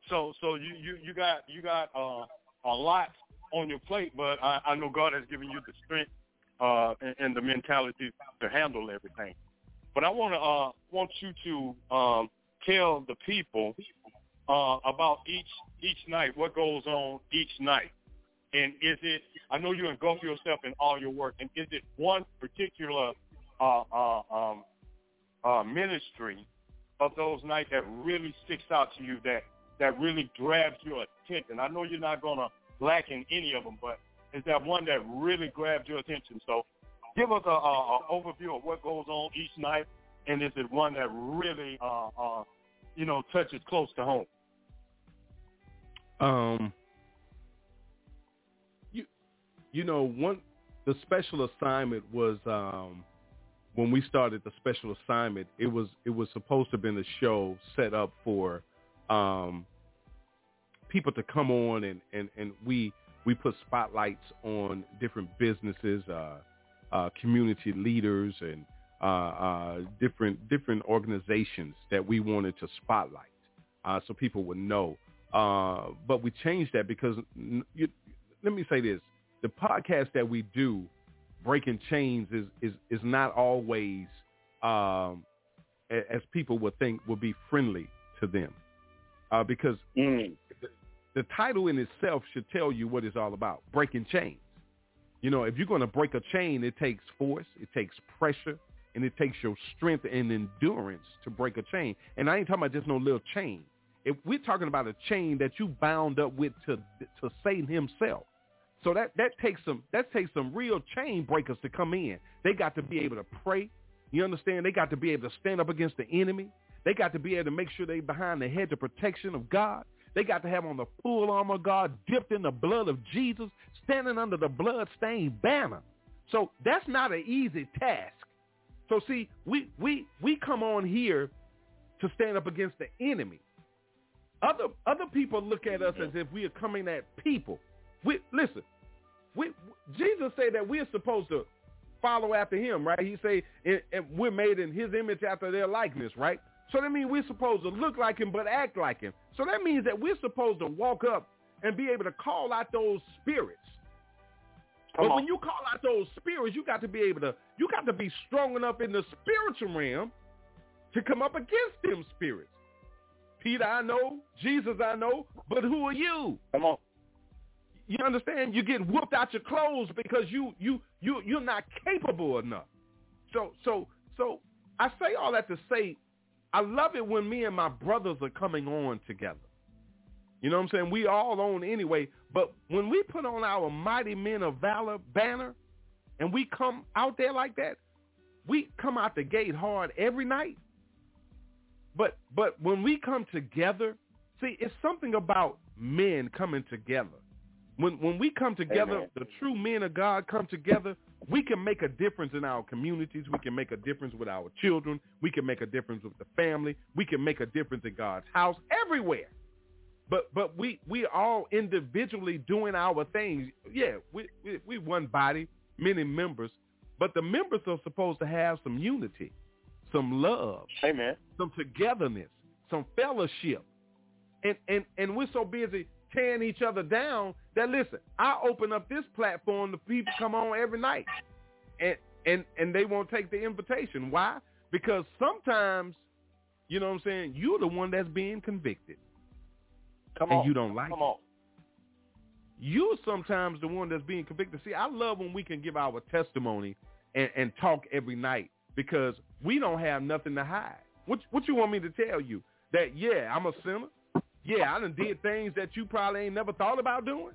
So so you you you got you got uh, a lot on your plate, but I, I know God has given you the strength uh, and, and the mentality to handle everything. But I want to uh, want you to um, tell the people uh, about each each night, what goes on each night. And is it? I know you engulf yourself in all your work. And is it one particular uh, uh, um, uh, ministry of those nights that really sticks out to you that that really grabs your attention? I know you're not to lack in any of them, but is that one that really grabs your attention? So give us a, a, a overview of what goes on each night, and is it one that really, uh, uh, you know, touches close to home? Um, you, you know, one the special assignment was um, when we started the special assignment. It was it was supposed to have been a show set up for um, people to come on and, and, and we we put spotlights on different businesses, uh, uh, community leaders, and uh, uh, different different organizations that we wanted to spotlight, uh, so people would know. Uh, but we changed that because you, let me say this: the podcast that we do, Breaking Chains, is is is not always um, as people would think would be friendly to them, uh, because mm. the, the title in itself should tell you what it's all about: breaking chains. You know, if you're going to break a chain, it takes force, it takes pressure, and it takes your strength and endurance to break a chain. And I ain't talking about just no little chain. If we're talking about a chain that you bound up with to to Satan himself. So that that takes some that takes some real chain breakers to come in. They got to be able to pray. You understand? They got to be able to stand up against the enemy. They got to be able to make sure they behind the head of protection of God. They got to have on the full armor of God, dipped in the blood of Jesus, standing under the blood-stained banner. So that's not an easy task. So see, we we we come on here to stand up against the enemy. Other other people look at us as if we are coming at people. We listen. We Jesus said that we are supposed to follow after him, right? He say and, and we're made in his image after their likeness, right? So that means we're supposed to look like him but act like him. So that means that we're supposed to walk up and be able to call out those spirits. Come but on. when you call out those spirits, you got to be able to you got to be strong enough in the spiritual realm to come up against them spirits. Peter, I know. Jesus, I know. But who are you? Come on. You understand? You get whooped out your clothes because you you you you're not capable enough. So so so I say all that to say I love it when me and my brothers are coming on together. You know what I'm saying? We all on anyway, but when we put on our mighty men of valor banner and we come out there like that, we come out the gate hard every night. But but when we come together, see, it's something about men coming together. When when we come together, Amen. the true men of God come together, we can make a difference in our communities. We can make a difference with our children. We can make a difference with the family. We can make a difference in God's house everywhere. But but we we all individually doing our things. Yeah, we we, we one body, many members, but the members are supposed to have some unity, some love, Amen. some togetherness, some fellowship. And and and we're so busy tearing each other down that listen, I open up this platform, the people come on every night. And and and they won't take the invitation. Why? Because sometimes, you know what I'm saying, you're the one that's being convicted. Come and on. you don't like Come it. on. You're sometimes the one that's being convicted. See, I love when we can give our testimony and, and talk every night because we don't have nothing to hide. What what you want me to tell you? That yeah, I'm a sinner. Yeah, I done did things that you probably ain't never thought about doing.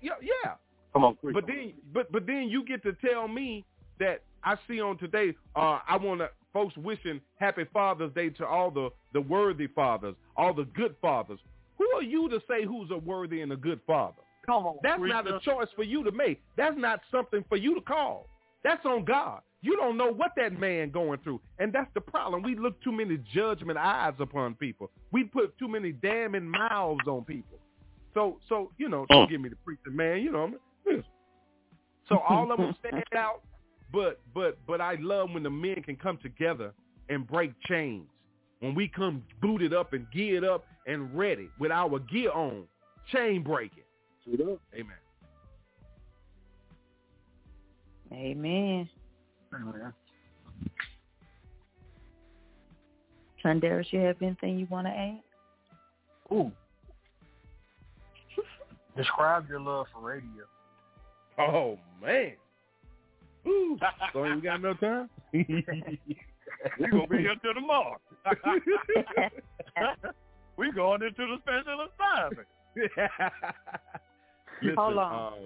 Yeah, yeah. Come on, preach. But then, but but then you get to tell me that I see on today. Uh, I want to folks wishing Happy Father's Day to all the the worthy fathers, all the good fathers. Who are you to say who's a worthy and a good father? Come on, That's not a choice for you to make. That's not something for you to call. That's on God. You don't know what that man going through. And that's the problem. We look too many judgment eyes upon people. We put too many damning mouths on people. So, so you know, don't oh. give me the preaching, man. You know, listen. so all of them *laughs* stand out, but but but I love when the men can come together and break chains. When we come booted up and geared up and ready with our gear on, chain breaking. Amen. Amen. Amen. Tondarius, you have anything you want to add? Ooh. Describe your love for radio. Oh man. Ooh. So you got no time? *laughs* we gonna be here till tomorrow. *laughs* we going into the special assignment. *laughs* Listen, Hold on. um,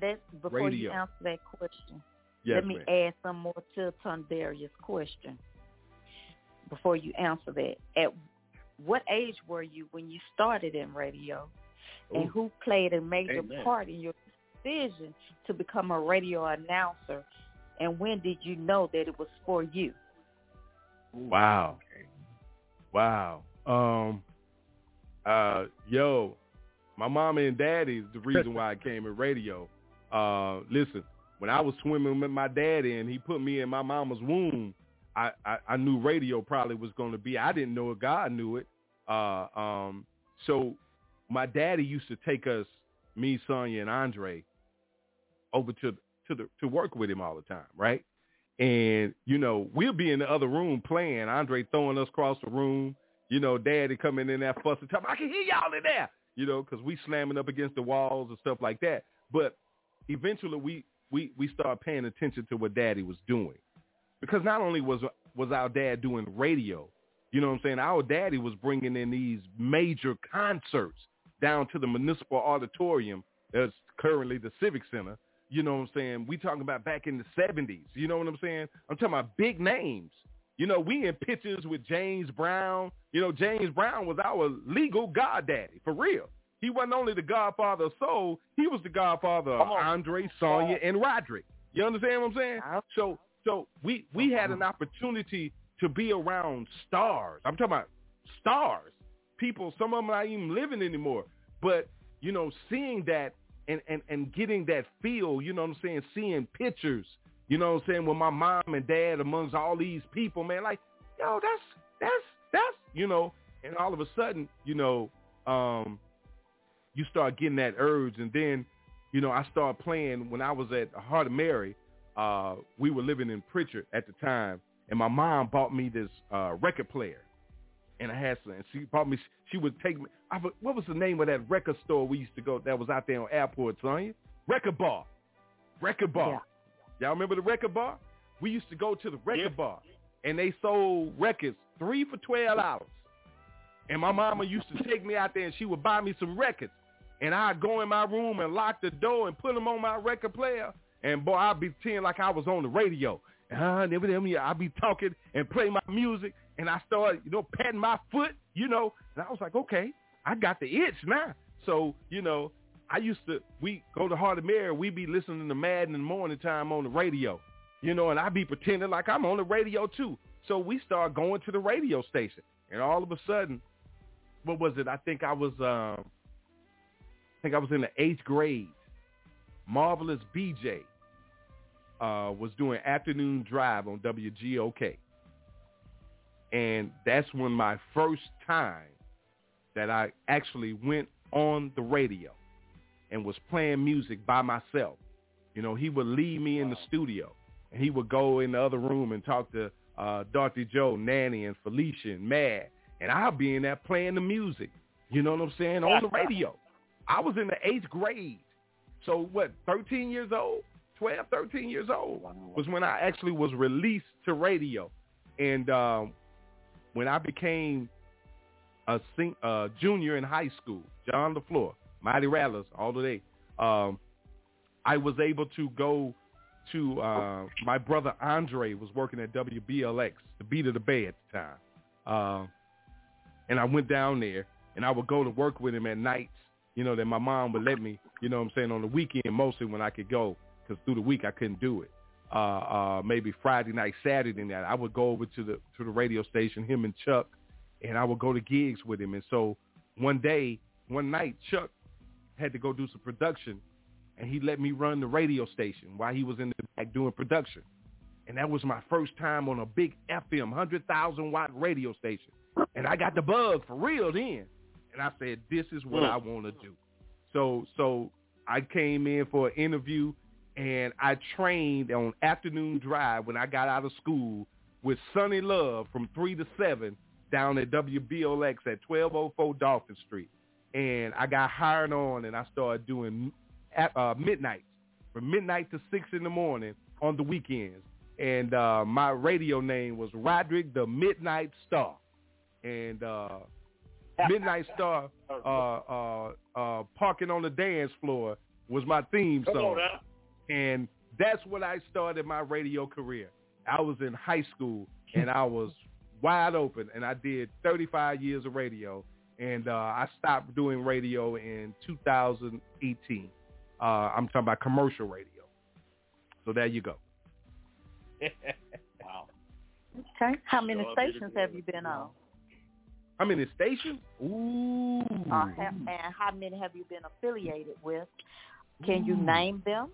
Let before you answer that question, yes, let me ma'am. add some more to Tondarius' question. Before you answer that, at what age were you when you started in radio, and Ooh. who played a major Amen. part in your decision to become a radio announcer? And when did you know that it was for you? Wow. Wow. Um uh yo, my mama and daddy is the reason *laughs* why I came in radio. Uh listen, when I was swimming with my daddy and he put me in my mama's womb, I, I, I knew radio probably was gonna be I didn't know it, God knew it. Uh um so my daddy used to take us, me, Sonya and Andre, over to to the to work with him all the time, right? And, you know, we'll be in the other room playing, Andre throwing us across the room, you know, daddy coming in there fussing, talking, I can hear y'all in there, you know, because we slamming up against the walls and stuff like that. But eventually we, we, we started paying attention to what daddy was doing. Because not only was, was our dad doing radio, you know what I'm saying, our daddy was bringing in these major concerts down to the municipal auditorium that's currently the Civic Center, you know what I'm saying? We talking about back in the 70s. You know what I'm saying? I'm talking about big names. You know, we in pictures with James Brown. You know, James Brown was our legal goddaddy, for real. He wasn't only the godfather of soul, he was the godfather of Andre, Sonya, and Roderick. You understand what I'm saying? So so we we had an opportunity to be around stars. I'm talking about stars. People, some of them not even living anymore. But, you know, seeing that and, and, and getting that feel, you know what I'm saying, seeing pictures, you know what I'm saying, with my mom and dad amongst all these people, man, like, yo, that's, that's, that's, you know, and all of a sudden, you know, um, you start getting that urge. And then, you know, I started playing when I was at Heart of Mary. Uh, we were living in Prichard at the time, and my mom bought me this uh, record player. And I had some, and she bought me, she would take me, I, what was the name of that record store we used to go that was out there on Airport, Sonya? Record Bar. Record Bar. Y'all remember the record bar? We used to go to the record Yeah. bar, and they sold records three for twelve dollars. And my mama used to take me out there, and she would buy me some records. And I'd go in my room and lock the door and put them on my record player. And boy, I'd be pretending like I was on the radio. Uh, and time I'd be talking and play my music, and I started, you know, patting my foot, you know. And I was like, okay, I got the itch now. So, you know, I used to, we go to Heart of Mary, We'd be listening to Madden in the morning time on the radio, you know, and I'd be pretending like I'm on the radio too. So we start going to the radio station, and all of a sudden, what was it? I think I was, um, think I was in the eighth grade. Marvelous BJ uh, was doing afternoon drive on WGOK, and that's when my first time that I actually went on the radio and was playing music by myself. You know, he would leave me in the studio, and he would go in the other room and talk to uh, Dorothy Joe, Nanny, and Felicia, and Mad, and I'll be in there playing the music. You know what I'm saying on the *laughs* radio. I was in the eighth grade, so what? 13 years old, 12, 13 years old was when I actually was released to radio, and um, when I became a sing, uh, junior in high school, John LeFlore, Mighty Rattlers, all the day. Um, I was able to go to uh, my brother Andre was working at WBLX, the Beat of the Bay at the time, uh, and I went down there and I would go to work with him at nights. You know that my mom would let me. You know what I'm saying on the weekend mostly when I could go because through the week I couldn't do it. Uh, uh, maybe Friday night, Saturday night, I would go over to the to the radio station, him and Chuck, and I would go to gigs with him. And so one day, one night, Chuck had to go do some production, and he let me run the radio station while he was in the back doing production. And that was my first time on a big FM, 100,000 watt radio station. And I got the bug for real then. And I said, this is what I want to do. So, so I came in for an interview and I trained on afternoon drive when I got out of school with Sunny Love from 3 to 7 down at WBOX at 1204 Dolphin Street. And I got hired on and I started doing at, uh, midnights from midnight to 6 in the morning on the weekends. And uh, my radio name was Roderick the Midnight Star. And uh, *laughs* Midnight Star, uh, uh, uh, parking on the dance floor was my theme Come on song, and that's when I started my radio career. I was in high school, and I was wide open, and I did 35 years of radio, and uh, I stopped doing radio in 2018. Uh, I'm talking about commercial radio. So there you go. *laughs* wow. Okay. How many Sure, be the stations have you been on? How many stations? Ooh. Uh, and how many have you been affiliated with? Can you name them?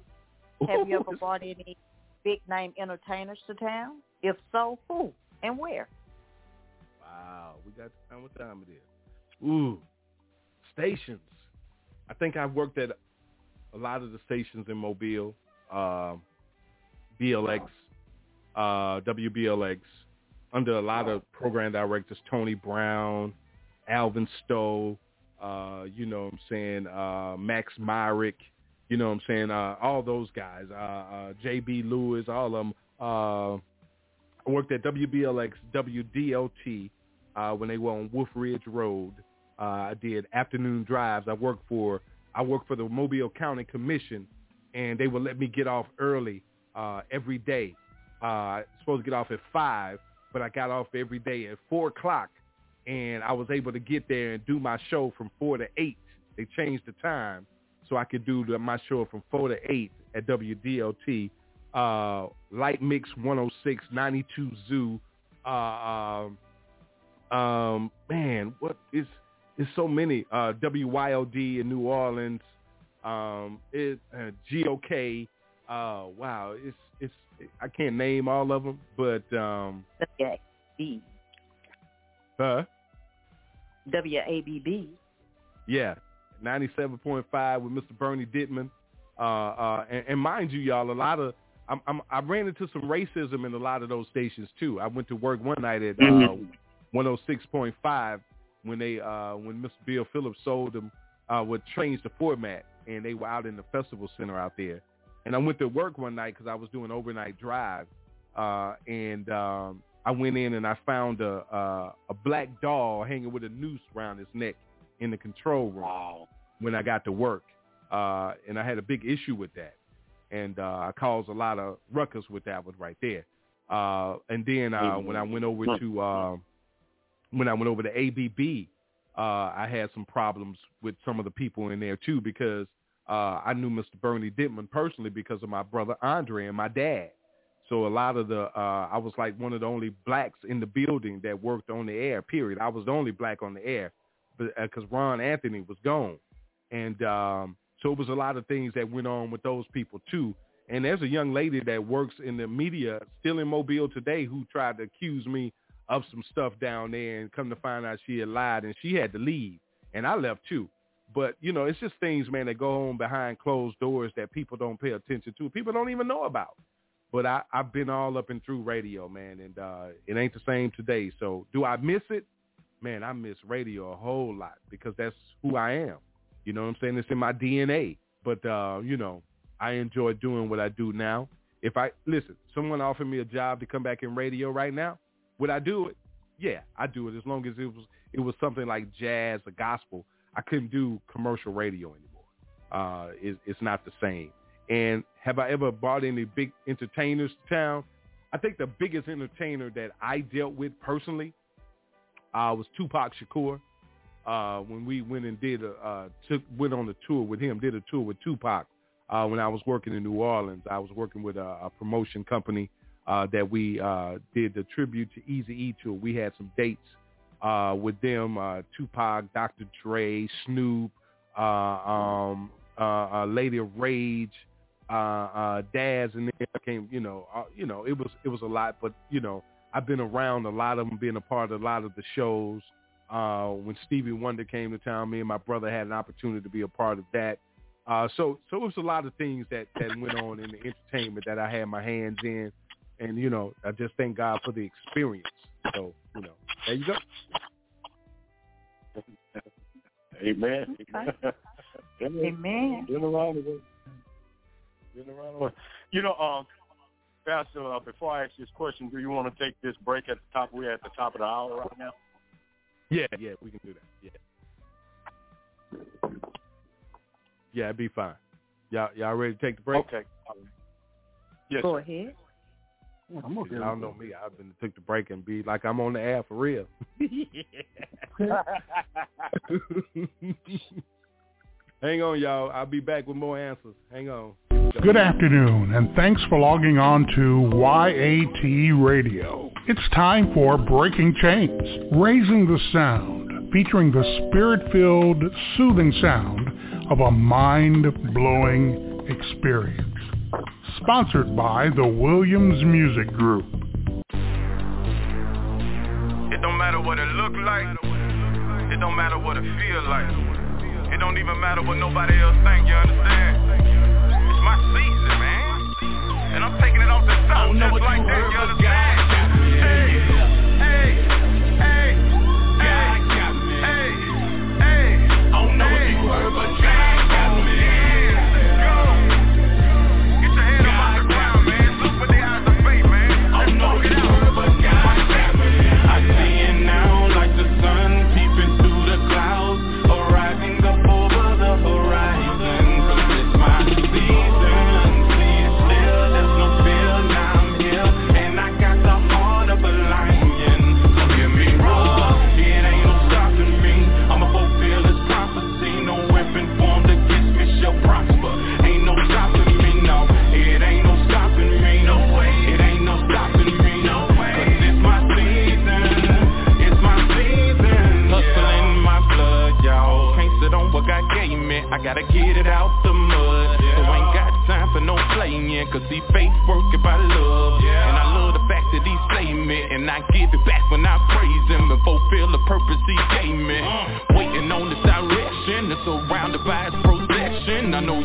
Have you ever *laughs* brought any big name entertainers to town? If so, who and where? Wow, we got time. What time it is? Ooh, stations. I think I've worked at a lot of the stations in Mobile, um, BLX, uh, WBLX, under a lot of program directors, Tony Brown, Alvin Stowe, uh, you know what I'm saying, uh, Max Myrick, you know what I'm saying, uh, all those guys, uh, uh, JB Lewis, all of them. Uh, I worked at WBLX, WDLT when they were on Wolf Ridge Road. I did afternoon drives. I worked for I worked for the Mobile County Commission, and they would let me get off early every day. I was supposed to get off at five, but I got off every day at four o'clock, and I was able to get there and do my show from four to eight. They changed the time so I could do my show from four to eight at WDLT. Uh, Light Mix 106, 92 Zoo. Uh, um, um, man, what is it's so many. Uh, WYLD in New Orleans. Um, it uh, GOK. Uh, wow, it's it's I can't name all of them, but um, WABB. huh? WABB. Yeah, 97.5 with Mr. Bernie Dittman. Uh, uh, and, and mind you, y'all, a lot of I'm, I'm, I ran into some racism in a lot of those stations too. I went to work one night at uh, 106.5 when they uh, when Mr. Bill Phillips sold them uh, would change the format, and they were out in the festival center out there. And I went to work one night because I was doing overnight drive, uh, and um, I went in and I found a, a a black doll hanging with a noose around his neck in the control room Wow. when I got to work, uh, and I had a big issue with that, and uh, I caused a lot of ruckus with that one right there. Uh, and then uh, when I went over to uh, when I went over to ABB, uh, I had some problems with some of the people in there too because uh, I knew Mr. Bernie Dittman personally because of my brother Andre and my dad. So a lot of the uh, I was like one of the only blacks in the building that worked on the air. Period. I was the only black on the air, because Ron Anthony was gone, and um, so it was a lot of things that went on with those people too. And there's a young lady that works in the media still in Mobile today who tried to accuse me of some stuff down there and come to find out she had lied and she had to leave and I left too. But you know, it's just things, man, that go on behind closed doors that people don't pay attention to. People don't even know about. But I, I've been all up and through radio, man, and uh, it ain't the same today. So do I miss it? Man, I miss radio a whole lot because that's who I am. You know what I'm saying? It's in my DNA. But uh, you know, I enjoy doing what I do now. If I listen, someone offered me a job to come back in radio right now, would I do it? Yeah, I do it as long as it was it was something like jazz or gospel. I couldn't do commercial radio anymore. Uh, it, it's not the same. And have I ever brought any big entertainers to town? I think the biggest entertainer that I dealt with personally uh, was Tupac Shakur. Uh, when we went and did a uh, took went on a tour with him, did a tour with Tupac. Uh, when I was working in New Orleans, I was working with a, a promotion company uh, that we uh, did the tribute to Easy E tour. We had some dates uh, with them, uh, Tupac, Dr. Dre, Snoop, uh, um, uh, uh, Lady of Rage, uh, uh, Daz, and then came, you know, uh, you know, it was it was a lot, but you know, I've been around a lot of them, being a part of a lot of the shows. When Stevie Wonder came to town, me and my brother had an opportunity to be a part of that. So, so it was a lot of things that, that went on in the entertainment that I had my hands in. And, you know, I just thank God for the experience. So, you know, there you go. Amen. Okay. *laughs* Amen. Been around the way. Been around the way. You know, um, Pastor, uh, before I ask this question, do you want to take this break at the top? We're at the top of the hour right now. Yeah, yeah, we can do that. Yeah. Yeah, it'd be fine. Y'all, y'all ready to take the break? Okay. Yes. Go ahead. I'm okay. Y'all know me. I've been took the break and be like I'm on the air for real. *laughs* *laughs* Hang on, y'all. I'll be back with more answers. Hang on. Good afternoon, and thanks for logging on to YAT Radio. It's time for Breaking Chains, Raising the Sound, featuring the spirit-filled, soothing sound of a mind-blowing experience. Sponsored by the Williams Music Group. It don't matter what it look like. It don't matter what it feel like. It don't even matter what nobody else think, you understand? It's my season, man. And I'm taking it off the top just like that, you understand? Gotta get it out the mud. Who ain't got time for no playing Cause see faith work if I love. And I love the fact that he's playin', And I give it back when I praise him And fulfill the purpose he gave me. Uh. Waiting on the direction It's surrounded by his protection. I know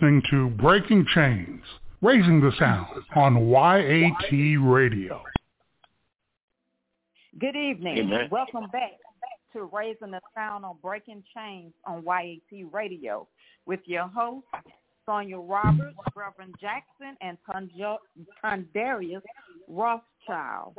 listening to Breaking Chains, Raising the Sound on YAT Radio. Good evening. Amen. Welcome back to Raising the Sound on Breaking Chains on YAT Radio with your host, Sonia Roberts, Reverend Jackson, and Tanja- Tondarius Rothschild.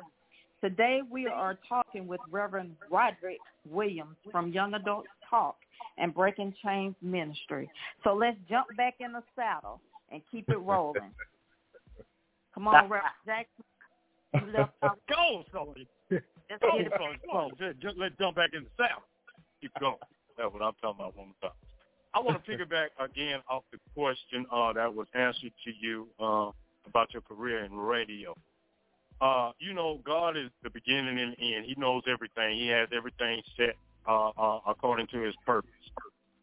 Today we are talking with Reverend Roderick Williams from Young Adults Talk and Breaking Chains Ministry. So let's jump back in the saddle and keep it rolling. Come on, Reverend *laughs* Jackson. You left *laughs* off. Go, Sonya. Let's Go, get it Sonya. Come on, just, just let's jump back in the saddle. Keep going. That's what I'm talking about one more time. I want to piggyback again off the question uh, that was answered to you uh, about your career in radio. Uh, you know, God is the beginning and the end. He knows everything. He has everything set uh, uh, according to his purpose.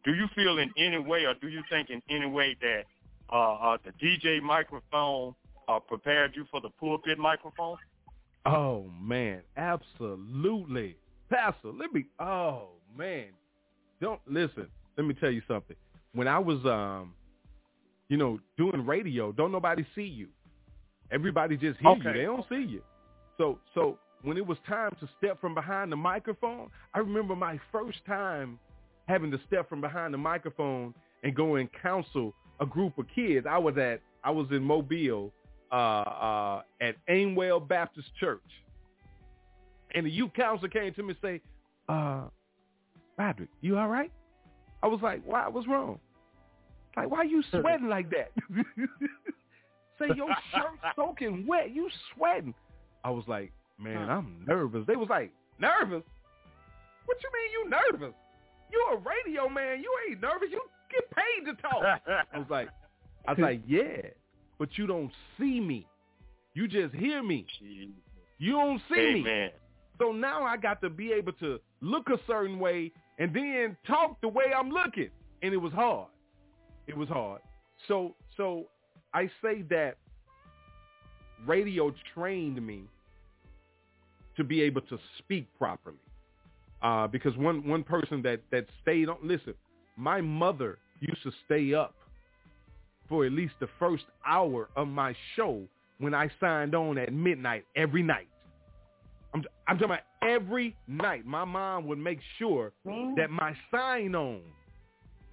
Do you feel in any way or do you think in any way that uh, uh, the DJ microphone uh, prepared you for the pulpit microphone? Oh man, absolutely, Pastor. Let me. Oh man, don't listen. Let me tell you something. When I was, um, you know, doing radio, don't nobody see you. Everybody just hear you. They don't see you. So, so when it was time to step from behind the microphone, I remember my first time having to step from behind the microphone and go and counsel a group of kids. I was at, I was in Mobile uh, uh, at Aimwell Baptist Church. And the youth counselor came to me and say, uh, Roderick, you all right? I was like, why? What's wrong? Like, why are you sweating like that? *laughs* say, your shirt *laughs* soaking wet. You sweating. I was like, man, I'm nervous. They was like, nervous? What you mean you nervous? You're a radio man. You ain't nervous. You get paid to talk. *laughs* I was like, I was *laughs* like, yeah, but you don't see me. You just hear me. You don't see me. So now I got to be able to look a certain way and then talk the way I'm looking. And it was hard. It was hard. So so I say that radio trained me to be able to speak properly. Uh, because one, one person that, that stayed on, listen, my mother used to stay up for at least the first hour of my show when I signed on at midnight every night. I'm, I'm talking about every night. My mom would make sure that my sign on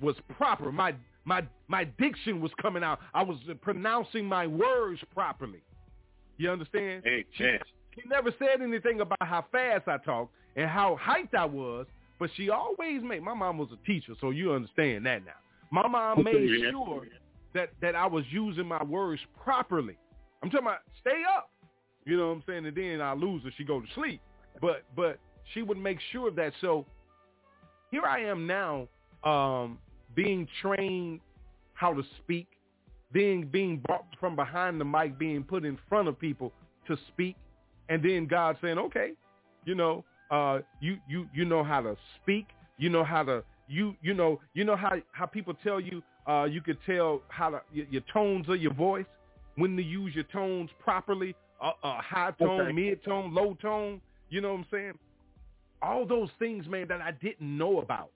was proper. My my my diction was coming out. I was pronouncing my words properly. You understand? Amen. She never said anything about how fast I talked and how hyped I was, but she always made. My mom was a teacher, so you understand that now. My mom made sure that that I was using my words properly. I'm talking about stay up. You know what I'm saying? And then I lose her, she go to sleep. But but she would make sure of that. So here I am now, um, being trained how to speak, being being brought from behind the mic, being put in front of people to speak, and then God saying, okay, you know, uh, you you you know how to speak, you know how to you you know you know how how people tell you uh, you could tell how to your, your tones of your voice when to use your tones properly, uh, uh, high tone, Okay. mid tone, low tone. You know what I'm saying? All those things, man, that I didn't know about.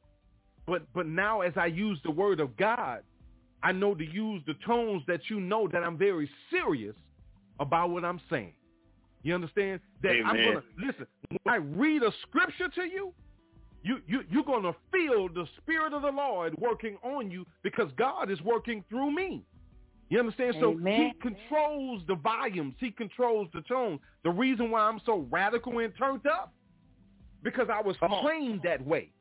But but now as I use the word of God, I know to use the tones that you know that I'm very serious about what I'm saying. You understand? That I'm gonna listen, when I read a scripture to you, you, you you're gonna feel the spirit of the Lord working on you because God is working through me. You understand? So Amen. he controls the volumes. He controls the tone. The reason why I'm so radical and turned up, because I was trained that way.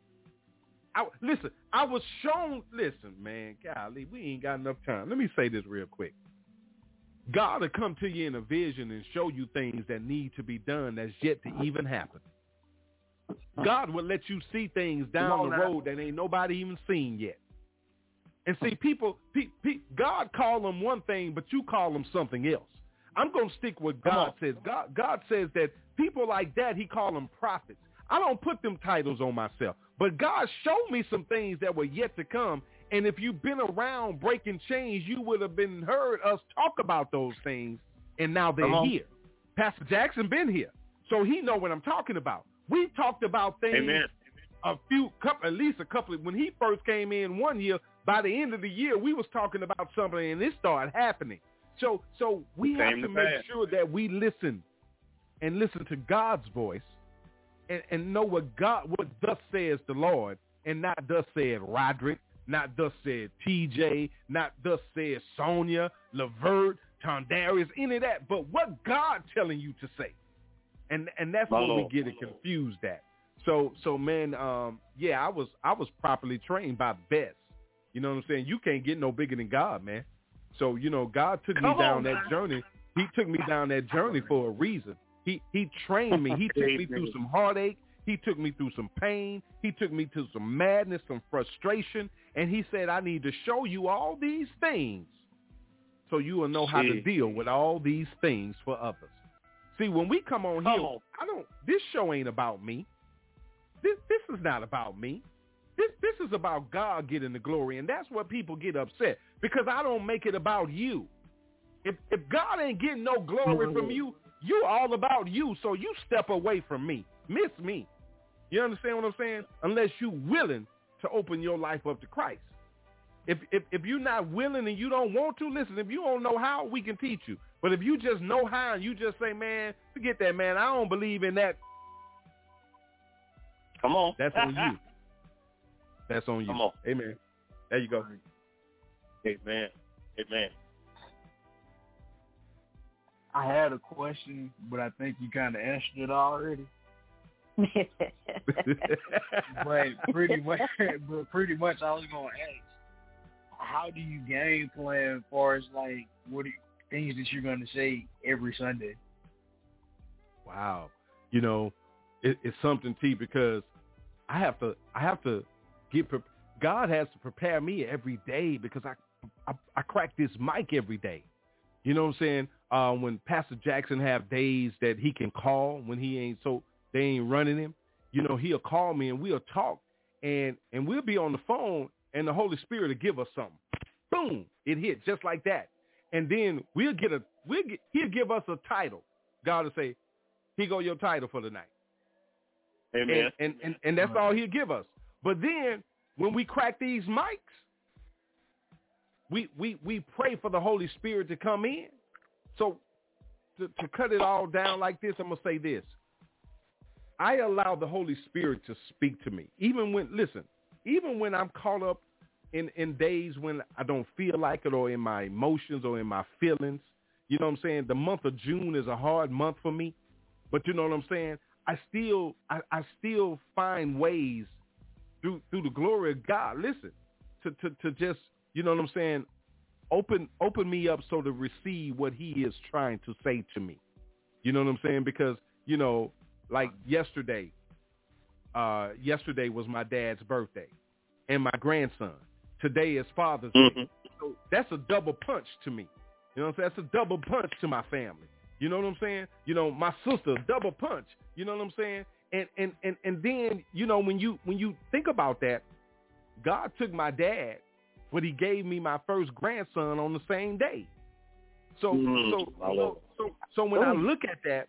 I, listen, I was shown, listen, man, golly, we ain't got enough time. Let me say this real quick. God will come to you in a vision and show you things that need to be done that's yet to even happen. God will let you see things down the road that ain't nobody even seen yet. And see, people, pe- pe- God call them one thing, but you call them something else. I'm going to stick with God says. God, God says that people like that, he call them prophets. I don't put them titles on myself, but God showed me some things that were yet to come. And if you've been around breaking chains, you would have been heard us talk about those things, and now they're on. here. Pastor Jackson been here, so he know what I'm talking about. We talked about things Amen. a few couple, at least a couple. Of, when he first came in one year, by the end of the year, we was talking about something, and it started happening. So, so we have to to make pass. sure that we listen and listen to God's voice, and, and know what God, what thus says the Lord, and not thus said Roderick, not thus said TJ, not thus said Sonia, Levert, Tondarius, any of that, but what God telling you to say. And and that's where we get it confused at. So so man, um, yeah, I was I was properly trained by the best. You know what I'm saying? You can't get no bigger than God, man. So, you know, God took Come me down on, that man. journey. He took me down that journey for a reason. He he trained me. He *laughs* took me through some heartache. He took me through some pain. He took me through some madness, some frustration, and he said, "I need to show you all these things so you will know how to deal with all these things for others." See, when we come on here, on. I don't. This show ain't about me. This this is not about me. This this is about God getting the glory, and that's what people get upset because I don't make it about you. If if God ain't getting no glory from mm-hmm. you, you all about you. So you step away from me, miss me. You understand what I'm saying? Unless you willing to open your life up to Christ. If if if you're not willing and you don't want to listen, if you don't know how, we can teach you. But if you just know how and you just say, man, forget that, man. I don't believe in that. Come on. That's on you. *laughs* That's on you. Come on. Amen. There you go. Amen. Amen. I had a question, but I think you kind of answered it already. *laughs* but pretty much, *laughs* but pretty much, I was gonna ask, how do you game plan as far as like what are, things that you're gonna say every Sunday? Wow. You know, it, it's something T because I have to I have to get pre- God has to prepare me every day because I I, I crack this mic every day. You know what I'm saying? Uh, when Pastor Jackson have days that he can call when he ain't so they ain't running him, you know, he'll call me and we'll talk and and we'll be on the phone and the Holy Spirit will give us something. Boom, it hit just like that. And then we'll get a we'll get he'll give us a title. God will say, "Here go your title for the night." Amen. And, and, and, and that's all he'll give us. But then when we crack these mics, we, we, we pray for the Holy Spirit to come in. So to, to cut it all down like this, I'm going to say this. I allow the Holy Spirit to speak to me. Even when, listen, even when I'm caught up in, in days when I don't feel like it or in my emotions or in my feelings, you know what I'm saying? The month of June is a hard month for me. But you know what I'm saying? I still I, I still find ways through through the glory of God, listen, to, to, to just, you know what I'm saying, open open me up so to receive what he is trying to say to me. You know what I'm saying? Because, you know, like yesterday, uh, yesterday was my dad's birthday and my grandson. Today is Father's Day. Mhm. So that's a double punch to me. You know what I'm saying? That's a double punch to my family. You know what I'm saying? You know, my sister, double punch. You know what I'm saying? And and and and then, you know, when you when you think about that, God took my dad, but he gave me my first grandson on the same day. So Mm, so, so so so when I look at that,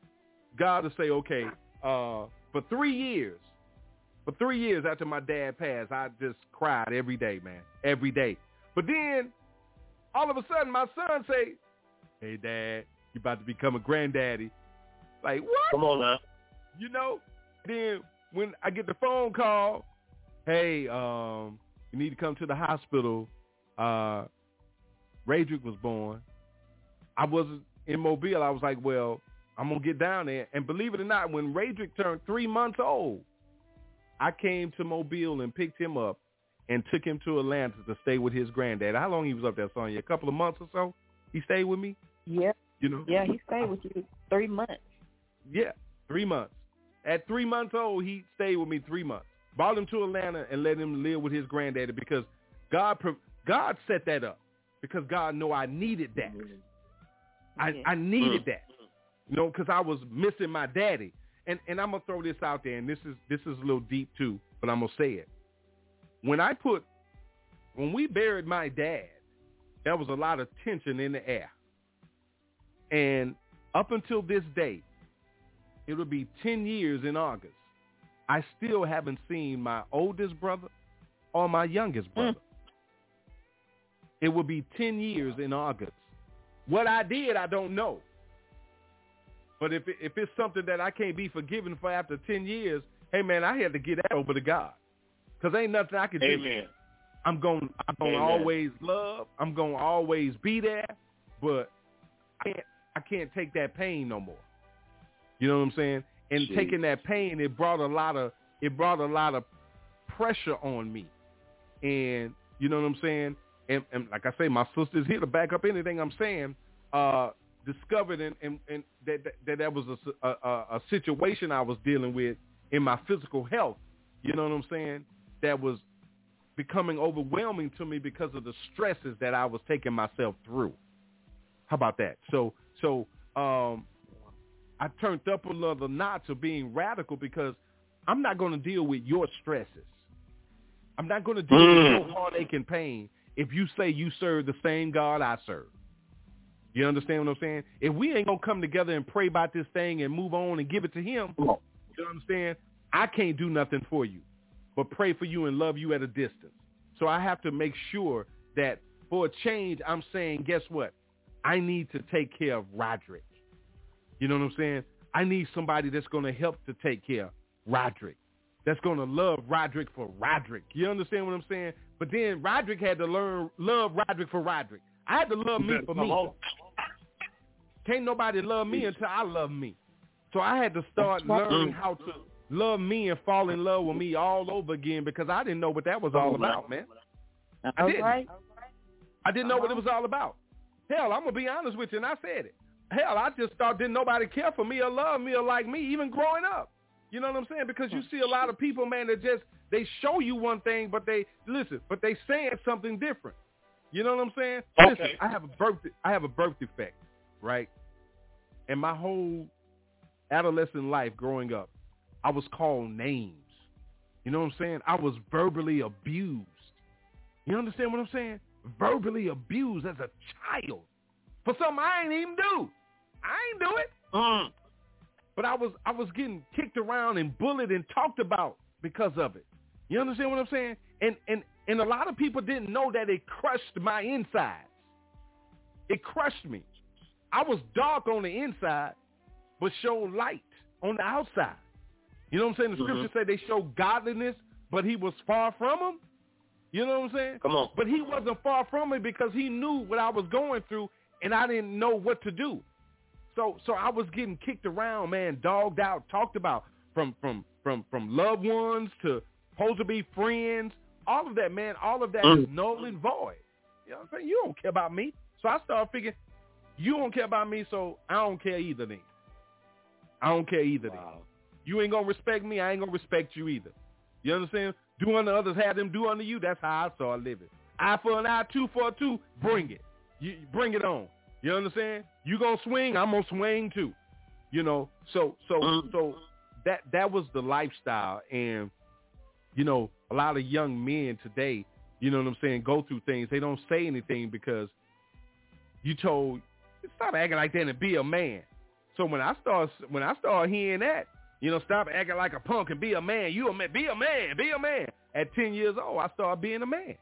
God will say, okay, uh, for three years, for three years after my dad passed, I just cried every day, man, every day. But then, all of a sudden, my son say, "Hey, Dad, you about to become a granddaddy." Like what? Come on now. You know? Then when I get the phone call, "Hey, um, you need to come to the hospital." Uh, Radrick was born. I wasn't in Mobile. I was like, "Well, I'm gonna get down there." And believe it or not, when Radrick turned three months old, I came to Mobile and picked him up and took him to Atlanta to stay with his granddad. How long he was up there, Sonya? A couple of months or so? He stayed with me? Yeah, You know? yeah, he stayed with you three months. Yeah, three months. At three months old, he stayed with me three months. Brought him to Atlanta and let him live with his granddaddy because God God set that up because God know I needed that. Mm-hmm. I, I needed mm. that, you know, because I was missing my daddy. And and I'm gonna throw this out there, and this is this is a little deep too, but I'm gonna say it. When I put, when we buried my dad, there was a lot of tension in the air, and up until this day, it will be 10 years in August. I still haven't seen my oldest brother or my youngest hmm. brother. It will be 10 years in August. What I did, I don't know. But if it, if it's something that I can't be forgiven for after 10 years, hey man, I had to get that over to God. Cuz ain't nothing I can do. Amen. I'm going I'm going to always love. I'm going to always be there, but I can't I can't take that pain no more. You know what I'm saying? And Jeez. taking that pain, it brought a lot of it brought a lot of pressure on me. And you know what I'm saying? And, and like I say, my sister's here to back up anything I'm saying. Uh, discovered and, and, and that, that that was a situation I was dealing with in my physical health. You know what I'm saying? That was becoming overwhelming to me because of the stresses that I was taking myself through. How about that? So so um, I turned up another notch of knots of being radical because I'm not going to deal with your stresses. I'm not going to deal with Mm. your heartache and pain if you say you serve the same God I serve. You understand what I'm saying? If we ain't going to come together and pray about this thing and move on and give it to him, you understand? I can't do nothing for you, but pray for you and love you at a distance. So I have to make sure that for a change, I'm saying, guess what? I need to take care of Roderick. You know what I'm saying? I need somebody that's going to help to take care of Roderick. That's going to love Roderick for Roderick. You understand what I'm saying? But then Roderick had to learn love Roderick for Roderick. I had to love me for Come me. Can't nobody love me until I love me. So I had to start learning how to love me and fall in love with me all over again because I didn't know what that was all about, man. I didn't. I didn't know what it was all about. Hell, I'm gonna be honest with you, and I said it. Hell, I just thought didn't nobody care for me or love me or like me, even growing up. You know what I'm saying? Because you see a lot of people, man, that just they show you one thing, but they listen, but they saying something different. You know what I'm saying? Okay. Listen, I have a birth, I have a birth defect, right? And my whole adolescent life growing up, I was called names. You know what I'm saying? I was verbally abused. You understand what I'm saying? Verbally abused as a child for something I ain't even do. I ain't do it. Mm. But I was I was getting kicked around and bullied and talked about because of it. You understand what I'm saying? And and and a lot of people didn't know that it crushed my insides. It crushed me. I was dark on the inside, but showed light on the outside. You know what I'm saying? The Mhm. scriptures say they show godliness, but he was far from them. You know what I'm saying? Come on. But he wasn't far from me because he knew what I was going through, and I didn't know what to do. So, so I was getting kicked around, man, dogged out, talked about from from from from loved ones to supposed to be friends. All of that, man, all of that is Mm. null and void. You know what I'm saying? You don't care about me. So I started figuring, you don't care about me, so I don't care either then. I don't care either then. You ain't gonna respect me, I ain't gonna respect you either. You understand? Do unto others, have them do unto you. That's how I started living. Eye for an eye, two for a two. Bring it. You bring it on. You understand? You gonna swing, I'm gonna swing too. You know. So so Mm. so that that was the lifestyle, and you know a lot of young men today, you know what I'm saying, go through things. They don't say anything because you told stop acting like that and be a man. So when I start when I start hearing that, you know, stop acting like a punk and be a man. You a man, be a man, be a man. At ten years old, I started being a man.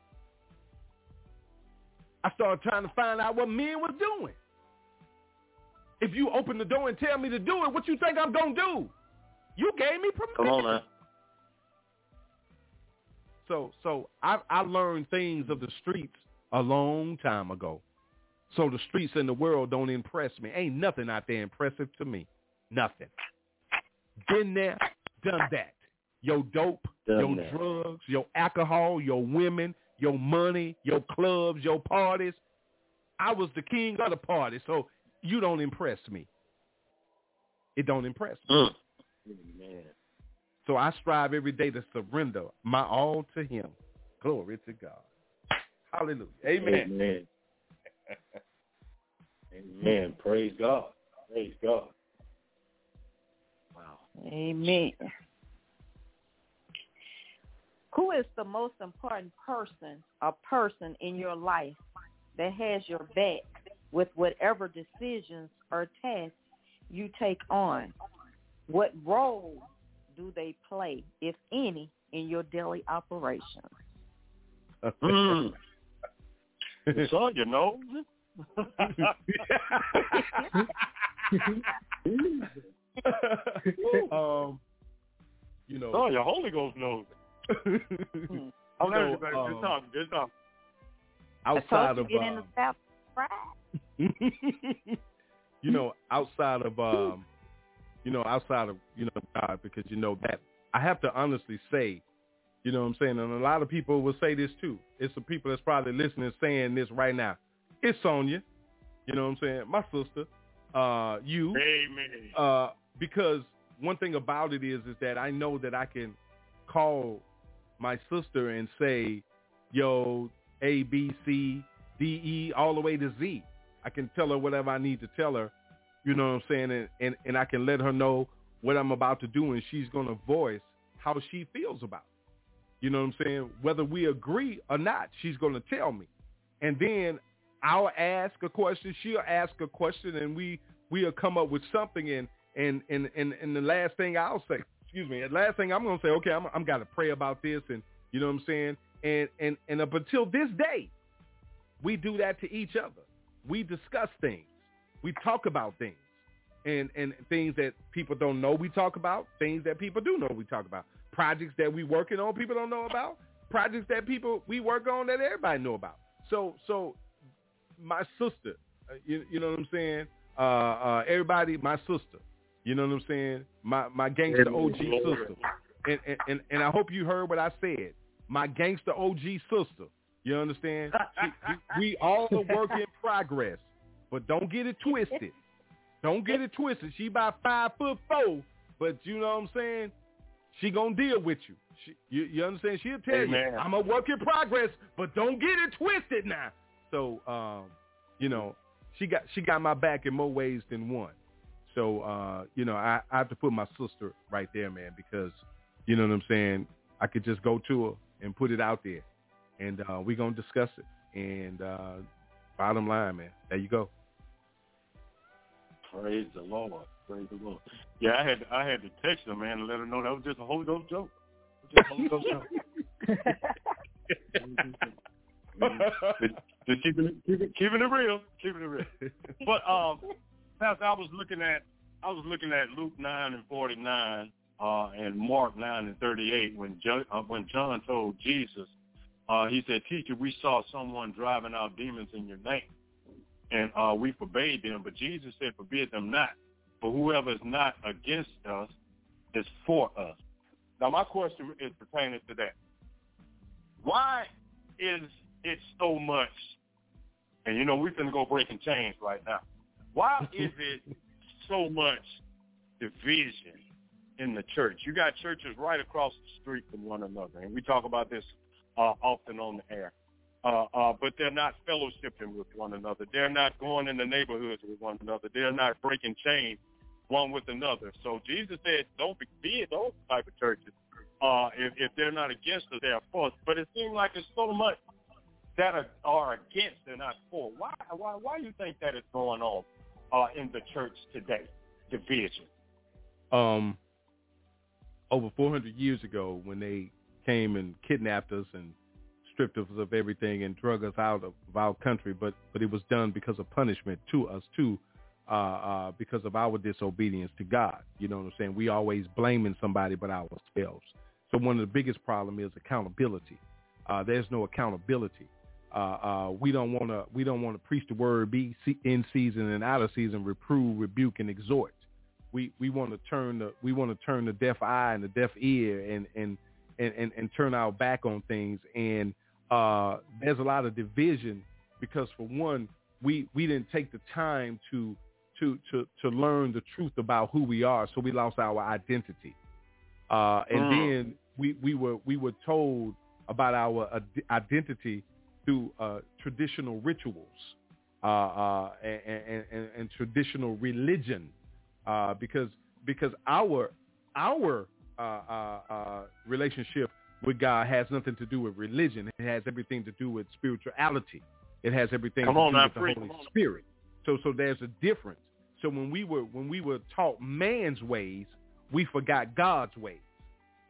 I started trying to find out what men was doing. If you open the door and tell me to do it, what you think I'm gonna do? You gave me permission. Come on, man. So so I I learned things of the streets a long time ago. So the streets in the world don't impress me. Ain't nothing out there impressive to me. Nothing. Been there, done that. Your dope, Done your that. drugs, your alcohol, your women, your money, your clubs, your parties. I was the king of the party, so you don't impress me. It don't impress me. Mm. Man. So I strive every day to surrender my all to him. Glory to God. Hallelujah. Amen. Amen. *laughs* Amen. Praise God. Praise God. Wow. Amen. Who is the most important person or person in your life that has your back with whatever decisions or tasks you take on? What role do they play, if any, in your daily operations? Mm. So you know. *laughs* um, you know, Oh, your Holy Ghost knows. *laughs* you I'm know, just, um, just talking, just talking. I outside of you get the um, South *laughs* you know, outside of um, you know, outside of you know God, because you know that I have to honestly say, you know what I'm saying, and a lot of people will say this too. It's some people that's probably listening saying this right now. It's Sonya, you know what I'm saying, my sister, uh, you, Amen. uh, because one thing about it is is that I know that I can call my sister and say, yo, A, B, C, D, E, all the way to Z. I can tell her whatever I need to tell her, you know what I'm saying, and, and, and I can let her know what I'm about to do, and she's going to voice how she feels about it. You know what I'm saying? Whether we agree or not, she's going to tell me. And then I'll ask a question, she'll ask a question, and we, we'll come up with something, and, and, and, and, and the last thing I'll say, excuse me, the last thing I'm going to say, okay, I'm, I'm got to pray about this, and you know what I'm saying? And, and, and up until this day, we do that to each other. We discuss things. We talk about things. And, and things that people don't know we talk about, things that people do know we talk about. Projects that we working on people don't know about, projects that people we work on that everybody know about. So so my sister, uh, you, you know what I'm saying? Uh, uh, everybody, my sister. You know what I'm saying? My my gangster OG sister. And, and and and I hope you heard what I said. My gangster OG sister. You understand? We, we all a work in progress, but don't get it twisted. Don't get it twisted. She about five foot four, but you know what I'm saying? She gonna deal with you. She, you, you understand? She'll tell Amen. you, I'm a work in progress, but don't get it twisted now. So, um, you know, she got she got my back in more ways than one. So, uh, you know, I, I have to put my sister right there, man, because you know what I'm saying. I could just go to her and put it out there, and uh, we're gonna discuss it. And uh, bottom line, man, there you go. Praise the Lord. Praise the Lord. Yeah, I had I had to text her, man, and let her know that was just a Holy Ghost joke. Just a Holy Ghost joke. *laughs* *laughs* Just- keeping it, keep it, keeping it real, keeping it real. But um, Pastor, I was looking at I was looking at Luke nine and forty nine uh, and Mark nine and thirty eight when jo- uh, when John told Jesus, uh, he said, "Teacher, we saw someone driving out demons in your name, and uh, we forbade them, but Jesus said, forbid them not, for whoever is not against us is for us." Now, my question is pertaining to that. Why is it so much? And you know, we're going to go breaking chains right now. Why is *laughs* it so much division in the church? You got churches right across the street from one another, and we talk about this uh, often on the air. Uh, uh, but they're not fellowshipping with one another. They're not going in the neighborhoods with one another. They're not breaking chains one with another. So Jesus said, don't be, be those type of churches. Uh, if, if they're not against us, they're for us. But it seems like it's so much that are, are against and not for. Why, why, why do you think that is going on uh, in the church today? Division. um, over 400 years ago when they came and kidnapped us and stripped us of everything and drug us out of, of our country, but but it was done because of punishment to us too, uh, uh, because of our disobedience to God. You know what I'm saying? We always blaming somebody but ourselves. So one of the biggest problem is accountability. Uh, there's no accountability. Uh, uh, we don't want to we don't want to preach the word, be in season and out of season, reprove, rebuke, and exhort we we want to turn the we want to turn the deaf eye and the deaf ear and and and and, and turn our back on things and uh there's a lot of division because for one we we didn't take the time to to to to learn the truth about who we are so we lost our identity uh and Mm. then we we were we were told about our ad- identity through uh traditional rituals uh uh and and, and, and traditional religion uh, because because our our uh, uh, uh, relationship with God has nothing to do with religion. It has everything to do with spirituality. It has everything Come to on do with the. Holy Spirit. So so there's a difference. So when we were when we were taught man's ways, we forgot God's ways,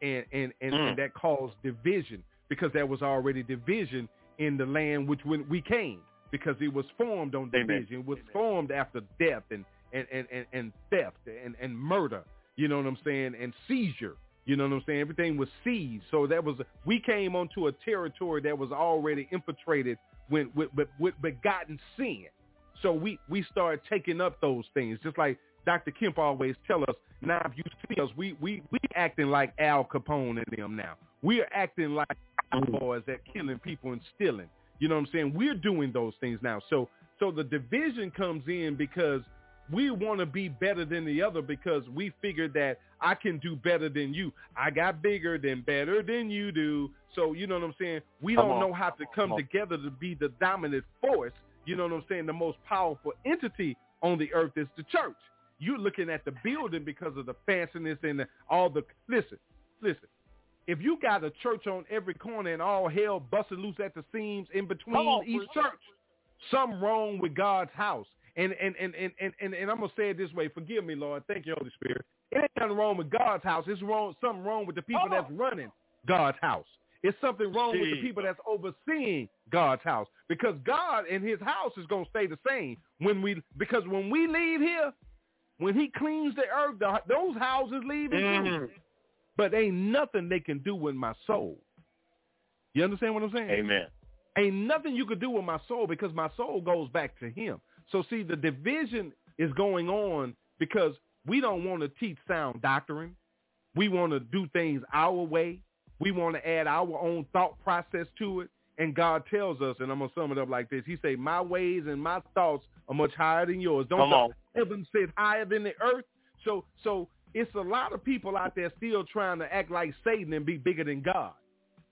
and and and, Mm. and that caused division because there was already division in the land which when we came. because it was formed on Amen. division. It was formed after death and and and and, and theft and and murder. You know what I'm saying? And seizure. You know what I'm saying? Everything was seized. So that was we came onto a territory that was already infiltrated with with with, with begotten sin. So we we started taking up those things, just like Dr. Kemp always tell us. Now, if you see us, we we we acting like Al Capone and them now. We are acting like mm-hmm. boys that killing people and stealing. You know what I'm saying? We're doing those things now. So so the division comes in because we want to be better than the other because we figured that I can do better than you. I got bigger than better than you do. So you know what I'm saying? We Come don't on. know how to come Come on. together to be the dominant force. You know what I'm saying? The most powerful entity on the earth is the church. You're looking at the building because of the fanciness and the, all the listen, listen. If you got a church on every corner and all hell busted loose at the seams in between on, each church, something wrong with God's house. And and, and, and, and, and and I'm gonna say it this way. Forgive me, Lord. Thank you, Holy Spirit. It ain't nothing wrong with God's house. It's wrong something wrong with the people Come on. that's running God's house. It's something wrong with the people that's overseeing God's house. Because God and his house is gonna stay the same when we because when we leave here, when he cleans the earth, the, those houses leave too. Mhm. But ain't nothing they can do with my soul. You understand what I'm saying? Amen. Ain't nothing you could do with my soul because my soul goes back to him. So see, the division is going on because we don't want to teach sound doctrine. We want to do things our way. We want to add our own thought process to it. And God tells us, and I'm going to sum it up like this. He say, my ways and my thoughts are much higher than yours. Don't the heaven sit higher than the earth? So, so it's a lot of people out there still trying to act like Satan and be bigger than God.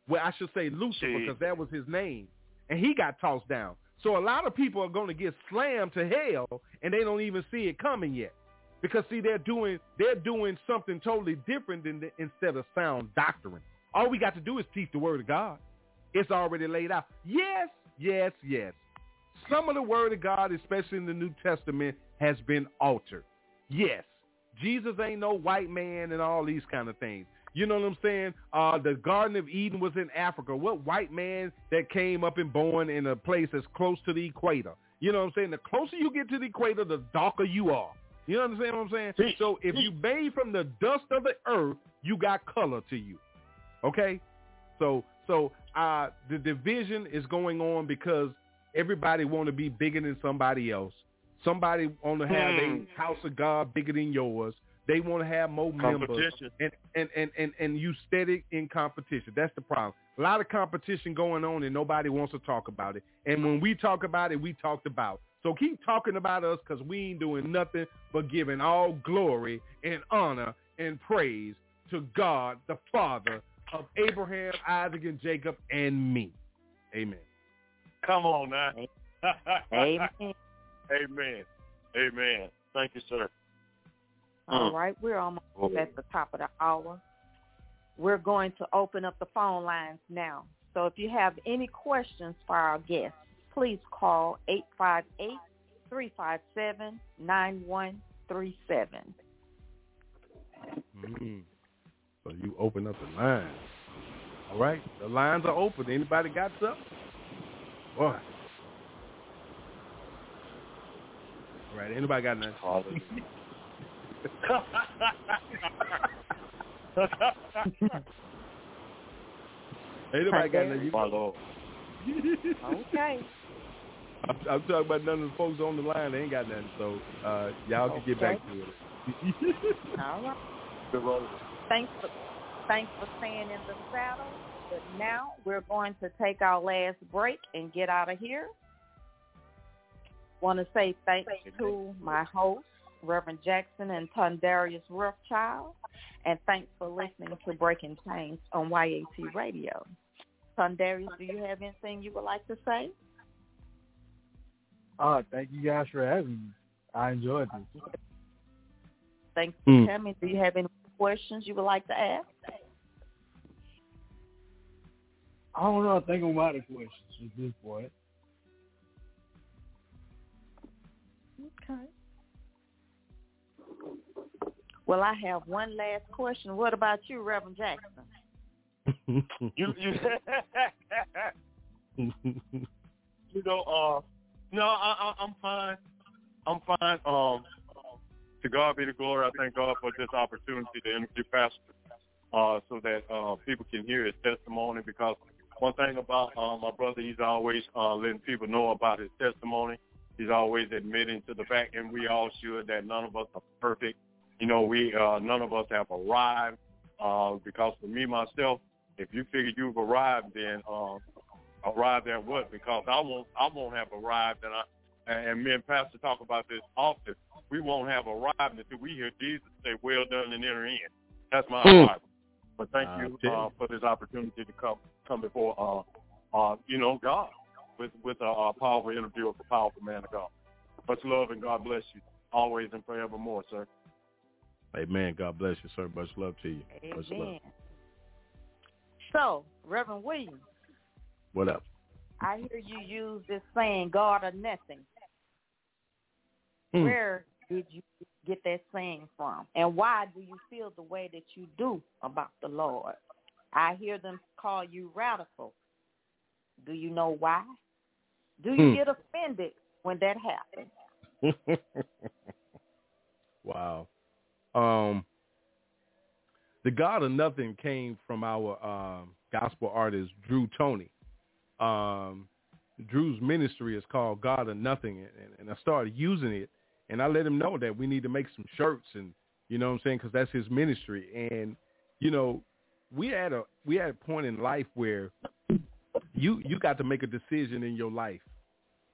Well, I should say Lucifer because that was his name, and he got tossed down. So a lot of people are going to get slammed to hell, and they don't even see it coming yet, because see they're doing they're doing something totally different than the, instead of sound doctrine. All we got to do is teach the word of God. It's already laid out. Yes, yes, yes. Some of the word of God, especially in the New Testament, has been altered. Yes, Jesus ain't no white man and all these kind of things. You know what I'm saying? Uh, the Garden of Eden was in Africa. What white man that came up and born in a place that's close to the equator? You know what I'm saying? The closer you get to the equator, the darker you are. You understand what I'm saying? See, so if see. you made from the dust of the earth, you got color to you. Okay? So so uh, the division is going on because everybody want to be bigger than somebody else. Somebody want to have Hmm. a house of God bigger than yours. They want to have more members, and and and and and you steady in competition. That's the problem. A lot of competition going on, and nobody wants to talk about it. And when we talk about it, we talked about. So keep talking about us because we ain't doing nothing but giving all glory and honor and praise to God, the Father of Abraham, Isaac, and Jacob, and me. Amen. Come on now. *laughs* Amen. Amen. Amen. Thank you, sir. All Mm. right, we're almost Oh. at the top of the hour. We're going to open up the phone lines now. So if you have any questions for our guests, please call 858-357-9137. Mm. So you open up the lines. All right, the lines are open. Anybody got something? Boy. All right, anybody got nothing? *laughs* Hallelujah. Anybody got nothing? You- My Lord. Okay. *laughs* I'm, I'm talking about none of the folks on the line. They ain't got nothing. So uh, y'all can get back to it. All right. *laughs* Good Lord. Thanks for thanks for staying in the saddle. But now we're going to take our last break and get out of here. Want to say thanks to my hosts, Reverend Jackson and Tondarius Rothschild, and thanks for listening to Breaking Chains on YAT Radio. Tondarius, do you have anything you would like to say? Uh, thank you guys for having me. I enjoyed this. Thanks for Mm. coming. Do you have any questions you would like to ask? I don't know. I think I'm out of questions at this point. Okay. Well, I have one last question. What about you, Reverend Jackson? *laughs* You you *laughs* you know, uh No, I, I, I'm fine. I'm fine. Um, to God be the glory. I thank God for this opportunity to interview Pastor, uh, so that uh, people can hear his testimony. Because one thing about uh, my brother, he's always uh, letting people know about his testimony. He's always admitting to the fact, and we all should, that none of us are perfect. You know, we uh, none of us have arrived. Uh, because for me myself, if you figure you've arrived, then uh, arrived at what? Because I won't, I won't have arrived, and I and me and Pastor talk about this often. We won't have arrived until we hear Jesus say, "Well done," and enter in. That's my Mm. arrival. But thank you uh, for this opportunity to come come before uh, uh, you know God with with a, a powerful interview of a powerful man of God. Much love and God bless you always and forevermore, sir. Amen. God bless you, sir. Much love to you. Much love. Amen. So, Reverend Williams, What up? I hear you use this saying, God or nothing. Hmm. Where did you get that saying from? And why do you feel the way that you do about the Lord? I hear them call you radical. Do you know why? Do you Hmm. get offended when that happens? *laughs* wow. Um, the God of Nothing came from our um, gospel artist Drew Tony. Um, Drew's ministry is called God of Nothing, and, and I started using it, and I let him know that we need to make some shirts, and you know what I'm saying, because that's his ministry, and you know, we had a we had a point in life where you you got to make a decision in your life.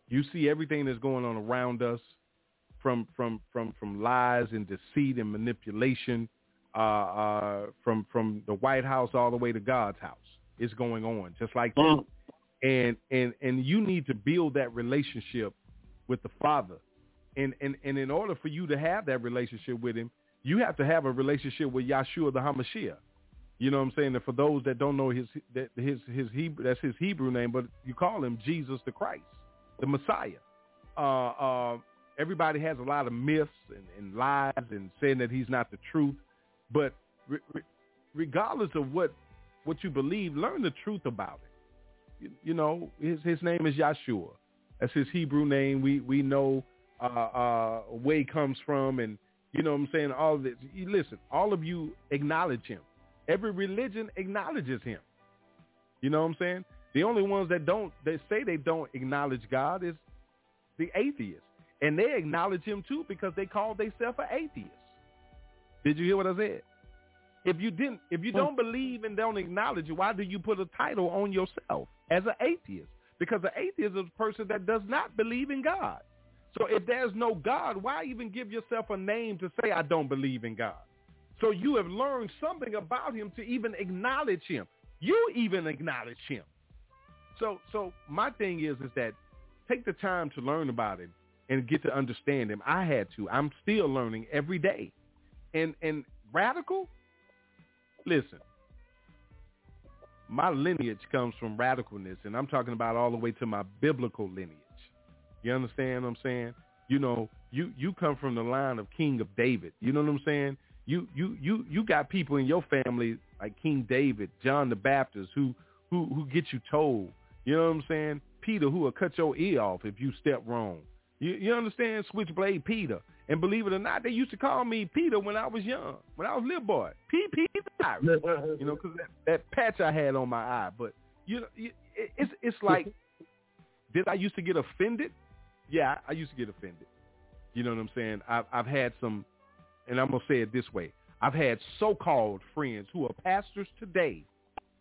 You see everything that's going on around us, from from from from lies and deceit and manipulation, uh, uh, from from the White House all the way to God's house. is going on just like that. And and and you need to build that relationship with the Father. And and and in order for you to have that relationship with Him, you have to have a relationship with Yahshua the Hamashiach. You know what I'm saying? And for those that don't know his that his his Hebrew that's his Hebrew name, but you call him Jesus the Christ, the Messiah. Uh, uh, everybody has a lot of myths and, and lies and saying that he's not the truth. But re- re- regardless of what what you believe, learn the truth about it. You, you know, his his name is Yahshua. That's his Hebrew name. We we know uh, uh, where he comes from, and you know what I'm saying. All of this. You listen, all of you acknowledge him. Every religion acknowledges him. You know what I'm saying? The only ones that don't, that say they don't acknowledge God is the atheists. And they acknowledge him too because they call themselves an atheist. Did you hear what I said? If you didn't, if you don't believe and don't acknowledge it, why do you put a title on yourself as an atheist? Because an atheist is a person that does not believe in God. So if there's no God, why even give yourself a name to say I don't believe in God? So you have learned something about him to even acknowledge him. You even acknowledge him. So so my thing is is that take the time to learn about him and get to understand him. I had to. I'm still learning every day. And and radical, listen. My lineage comes from radicalness and I'm talking about all the way to my biblical lineage. You understand what I'm saying? You know, you you come from the line of King of David. You know what I'm saying? You you you you got people in your family like King David, John the Baptist, who who who get you told. You know what I'm saying? Peter, who will cut your ear off if you step wrong. You you understand? Switchblade Peter. And believe it or not, they used to call me Peter when I was young, when I was little boy. P Peter, *laughs* you know, because that, that patch I had on my eye. But you know, it, it's it's like, did I used to get offended? Yeah, I used to get offended. You know what I'm saying? I've I've had some, and I'm gonna say it this way: I've had so-called friends who are pastors today,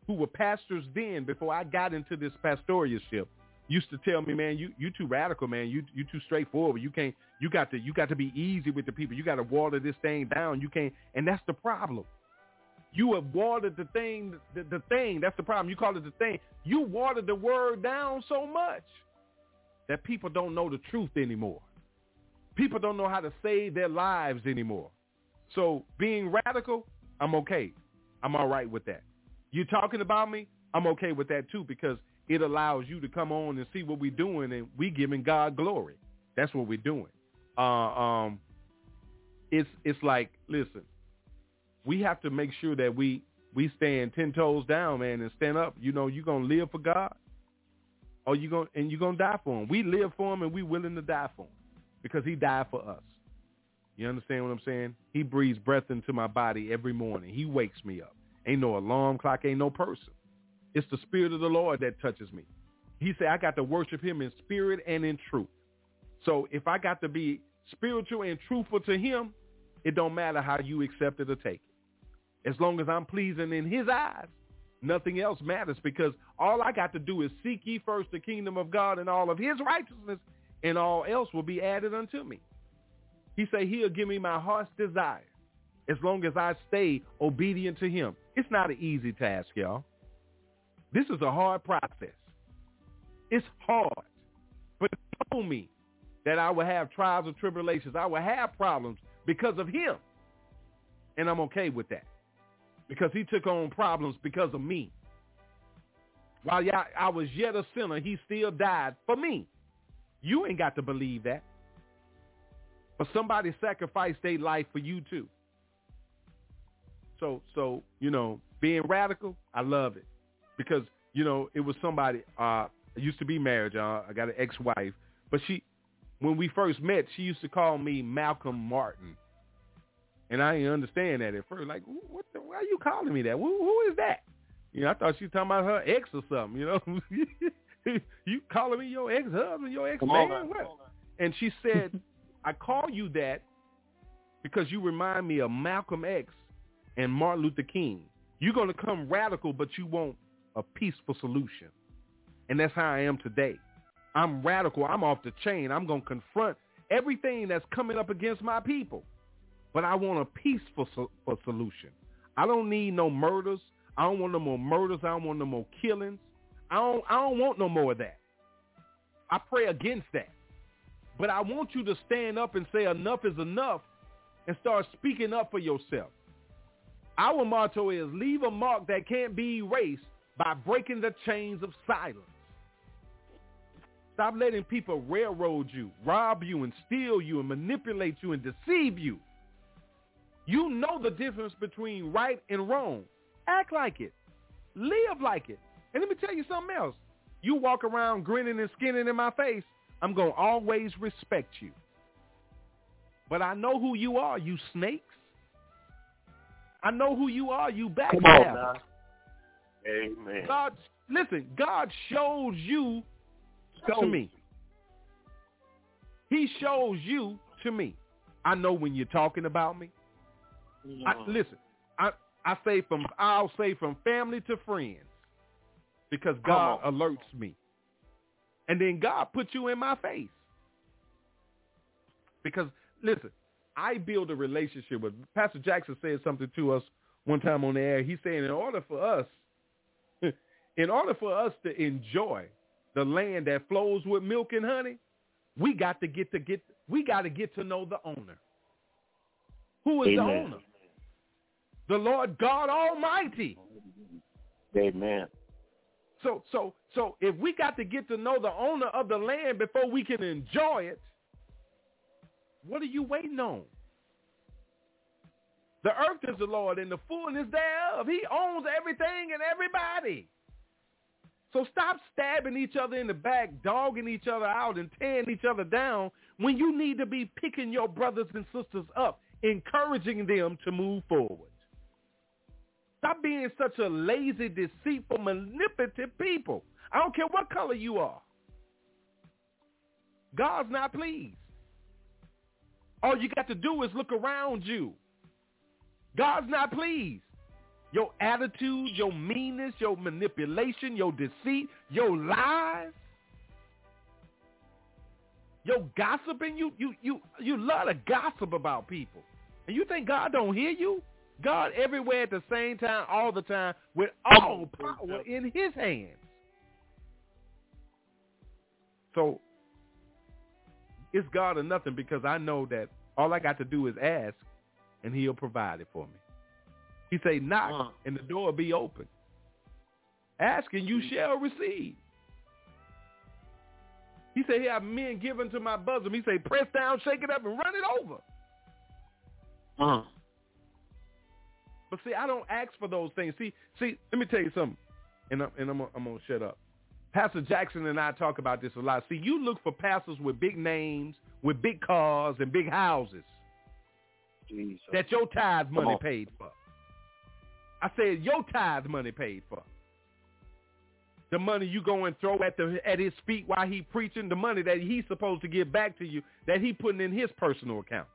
who were pastors then before I got into this pastoralship, used to tell me, man, you you too radical, man. You you too straightforward. You can't. You got to you got to be easy with the people. You got to water this thing down. You can't, and that's the problem. You have watered the thing, the, the thing. That's the problem. You call it the thing. You watered the word down so much that people don't know the truth anymore. People don't know how to save their lives anymore. So being radical, I'm okay. I'm all right with that. You talking about me? I'm okay with that too because it allows you to come on and see what we're doing and we giving God glory. That's what we're doing. Uh, um, it's it's like listen, we have to make sure that we we stand ten toes down, man, and stand up. You know, you're gonna live for God. or you gonna and you're gonna die for him. We live for him and we willing to die for him because he died for us. You understand what I'm saying? He breathes breath into my body every morning. He wakes me up. Ain't no alarm clock, ain't no person. It's the spirit of the Lord that touches me. He said I got to worship him in spirit and in truth. So if I got to be spiritual and truthful to him, it don't matter how you accept it or take it. As long as I'm pleasing in his eyes, nothing else matters because all I got to do is seek ye first the kingdom of God and all of his righteousness and all else will be added unto me. He say he'll give me my heart's desire as long as I stay obedient to him. It's not an easy task, y'all. This is a hard process. It's hard. But he told me that I will have trials and tribulations. I will have problems because of him. And I'm okay with that. Because he took on problems because of me. While I was yet a sinner, he still died for me. You ain't got to believe that. But somebody sacrificed their life for you too. So so, you know, being radical, I love it. Because, you know, it was somebody uh I used to be married, y'all. I got an ex-wife, but she when we first met, she used to call me Malcolm Martin. And I didn't understand that at first. Like, what the, why are you calling me that? Who, who is that? You know, I thought she was talking about her ex or something, you know. *laughs* you calling me your ex-husband, your ex-man? What? And she said, *laughs* I call you that because you remind me of Malcolm X and Martin Luther King. You're going to come radical, but you want a peaceful solution. And that's how I am today. I'm radical. I'm off the chain. I'm going to confront everything that's coming up against my people. But I want a peaceful so- solution. I don't need no murders. I don't want no more murders. I don't want no more killings. I don't, I don't want no more of that. I pray against that. But I want you to stand up and say enough is enough and start speaking up for yourself. Our motto is leave a mark that can't be erased by breaking the chains of silence. Stop letting people railroad you, rob you, and steal you, and manipulate you, and deceive you. You know the difference between right and wrong. Act like it. Live like it. And let me tell you something else. You walk around grinning and skinning in my face, I'm going to always respect you. But I know who you are, you snakes. I know who you are, you backstabber. Amen. God, listen, God shows you to me. He shows you to me. I know when you're talking about me. I, mm-hmm. listen, I I say from I'll say from family to friends because God alerts me. And then God puts you in my face. Because listen, I build a relationship with Pastor Jackson said something to us one time on the air. He's saying in order for us in order for us to enjoy the land that flows with milk and honey, we got to get to get we got to get to know the owner. Who is Amen. the owner? The Lord God Almighty. Amen. So so so if we got to get to know the owner of the land before we can enjoy it, what are you waiting on? The earth is the Lord and the fullness thereof. He owns everything and everybody. So stop stabbing each other in the back, dogging each other out, and tearing each other down when you need to be picking your brothers and sisters up, encouraging them to move forward. Stop being such a lazy, deceitful, manipulative people. I don't care what color you are. God's not pleased. All you got to do is look around you. God's not pleased. Your attitude, your meanness, your manipulation, your deceit, your lies, your gossiping, you you you you love to gossip about people. And you think God don't hear you? God everywhere at the same time, all the time, with all power in his hands. So it's God or nothing because I know that all I got to do is ask and he'll provide it for me. He say, knock and the door be open. Ask and you shall receive. He said, he have men given to my bosom. He say, press down, shake it up, and run it over. Uh. But see, I don't ask for those things. See, see, let me tell you something, and I'm, and I'm, I'm gonna shut up. Pastor Jackson and I talk about this a lot. See, you look for pastors with big names, with big cars and big houses Jesus. that your tithe money paid for. I said your tithe money paid for. The money you go and throw at the at his feet while he preaching, the money that he's supposed to give back to you, that he putting in his personal account.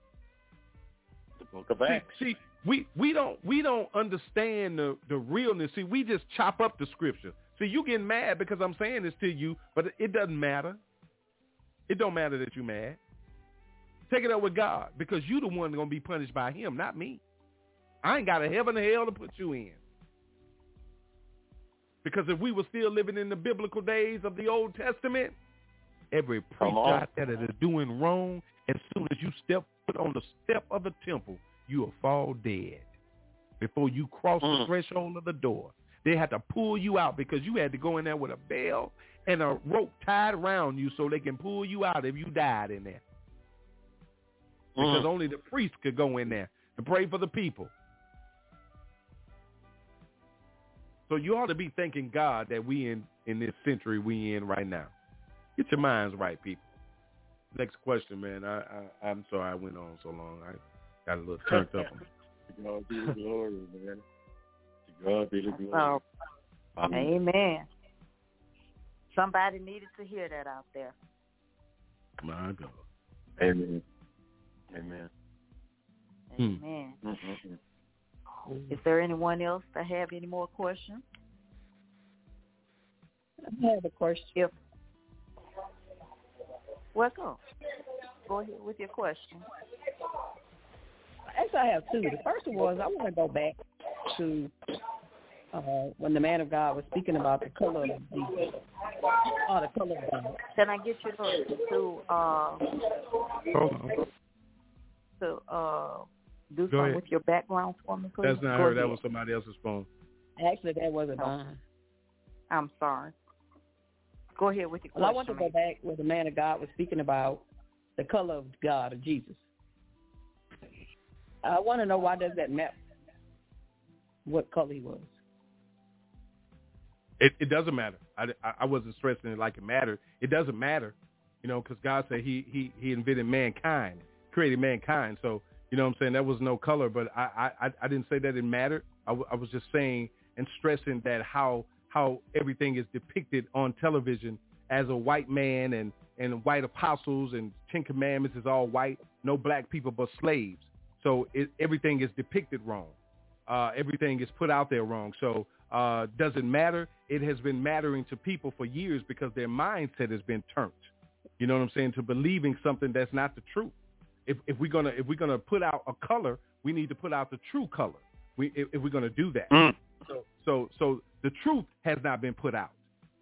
The book of See, Acts. see, we we don't we don't understand the the realness. See, we just chop up the scripture. See, you getting mad because I'm saying this to you, but it doesn't matter. It don't matter that you mad. Take it up with God because you the one gonna be punished by Him, not me. I ain't got a heaven or hell to put you in. Because if we were still living in the biblical days of the Old Testament, every Come preacher out there that is doing wrong, as soon as you step foot on the step of the temple, you will fall dead. Before you cross the Mm. threshold of the door, they had to pull you out because you had to go in there with a bell and a rope tied around you so they can pull you out if you died in there. Because Mm. only the priest could go in there and pray for the people. So you ought to be thanking God that we in in this century we in right now. Get your minds right, people. Next question, man. I, I I'm sorry I went on so long. I got a little turned up. *laughs* To God be the glory, man. To God be the glory. Oh, amen. Somebody needed to hear that out there. My God. Amen. Amen. Hmm. Amen. Mm-mm-mm. Is there anyone else that have any more questions? I have a question. If welcome. Go ahead with your question. Actually, I have two. The first one was I want to go back to uh, when the man of God was speaking about the color of Jesus, or the color of God. Can I get you to to uh, Hold on. to uh, do Go something ahead. with your background for me, please? That's not Go her. That was somebody else's phone. Actually, that wasn't oh. mine. I'm sorry. Go ahead with your Well, I want to go back where the man of God was speaking about the color of God of Jesus. I want to know why does that matter? What color he was? It, it doesn't matter. I, I, I wasn't stressing it like it mattered. It doesn't matter, you know, because God said he, he, he invented mankind, created mankind. So, you know what I'm saying? That was no color, but I, I, I didn't say that it mattered. I, w- I was just saying and stressing that how, how everything is depicted on television as a white man and, and white apostles and Ten Commandments is all white, no black people but slaves. So it, everything is depicted wrong. Uh, everything is put out there wrong. So uh, does it matter? It has been mattering to people for years because their mindset has been turned. You know what I'm saying? To believing something that's not the truth. If, if we're gonna if we're gonna put out a color, we need to put out the true color. We if, if we're gonna do that. Mm. So so so the truth has not been put out.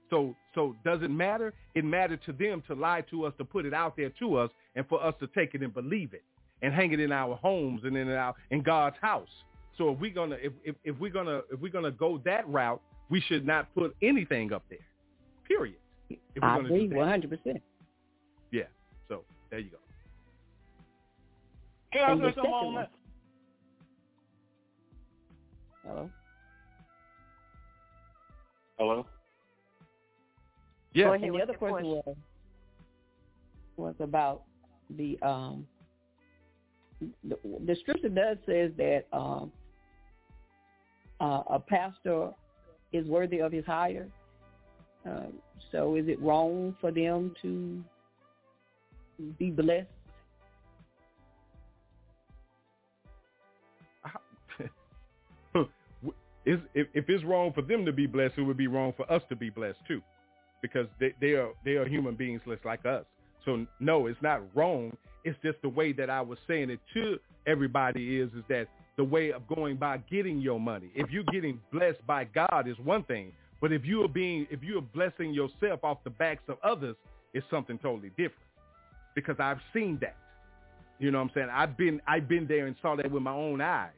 So so does it matter? It mattered to them to lie to us, to put it out there to us, and for us to take it and believe it and hang it in our homes and in our in God's house. So if we're gonna if, if, if we're gonna if we're gonna go that route, we should not put anything up there. Period. If we're I agree, one hundred percent. Yeah. So there you go. Can I the say something second on that? Hello. Hello? Yeah. and the other question was was about the um the, the scripture does says that um uh, a pastor is worthy of his hire. Uh, so is it wrong for them to be blessed? If, if it's wrong for them to be blessed, it would be wrong for us to be blessed too, because they, they are they are human beings just like us. So no, it's not wrong. It's just the way that I was saying it to everybody is is that the way of going by getting your money. If you're getting blessed by God is one thing, but if you are being if you are blessing yourself off the backs of others, it's something totally different. Because I've seen that. You know what I'm saying? I've been I've been there and saw that with my own eyes.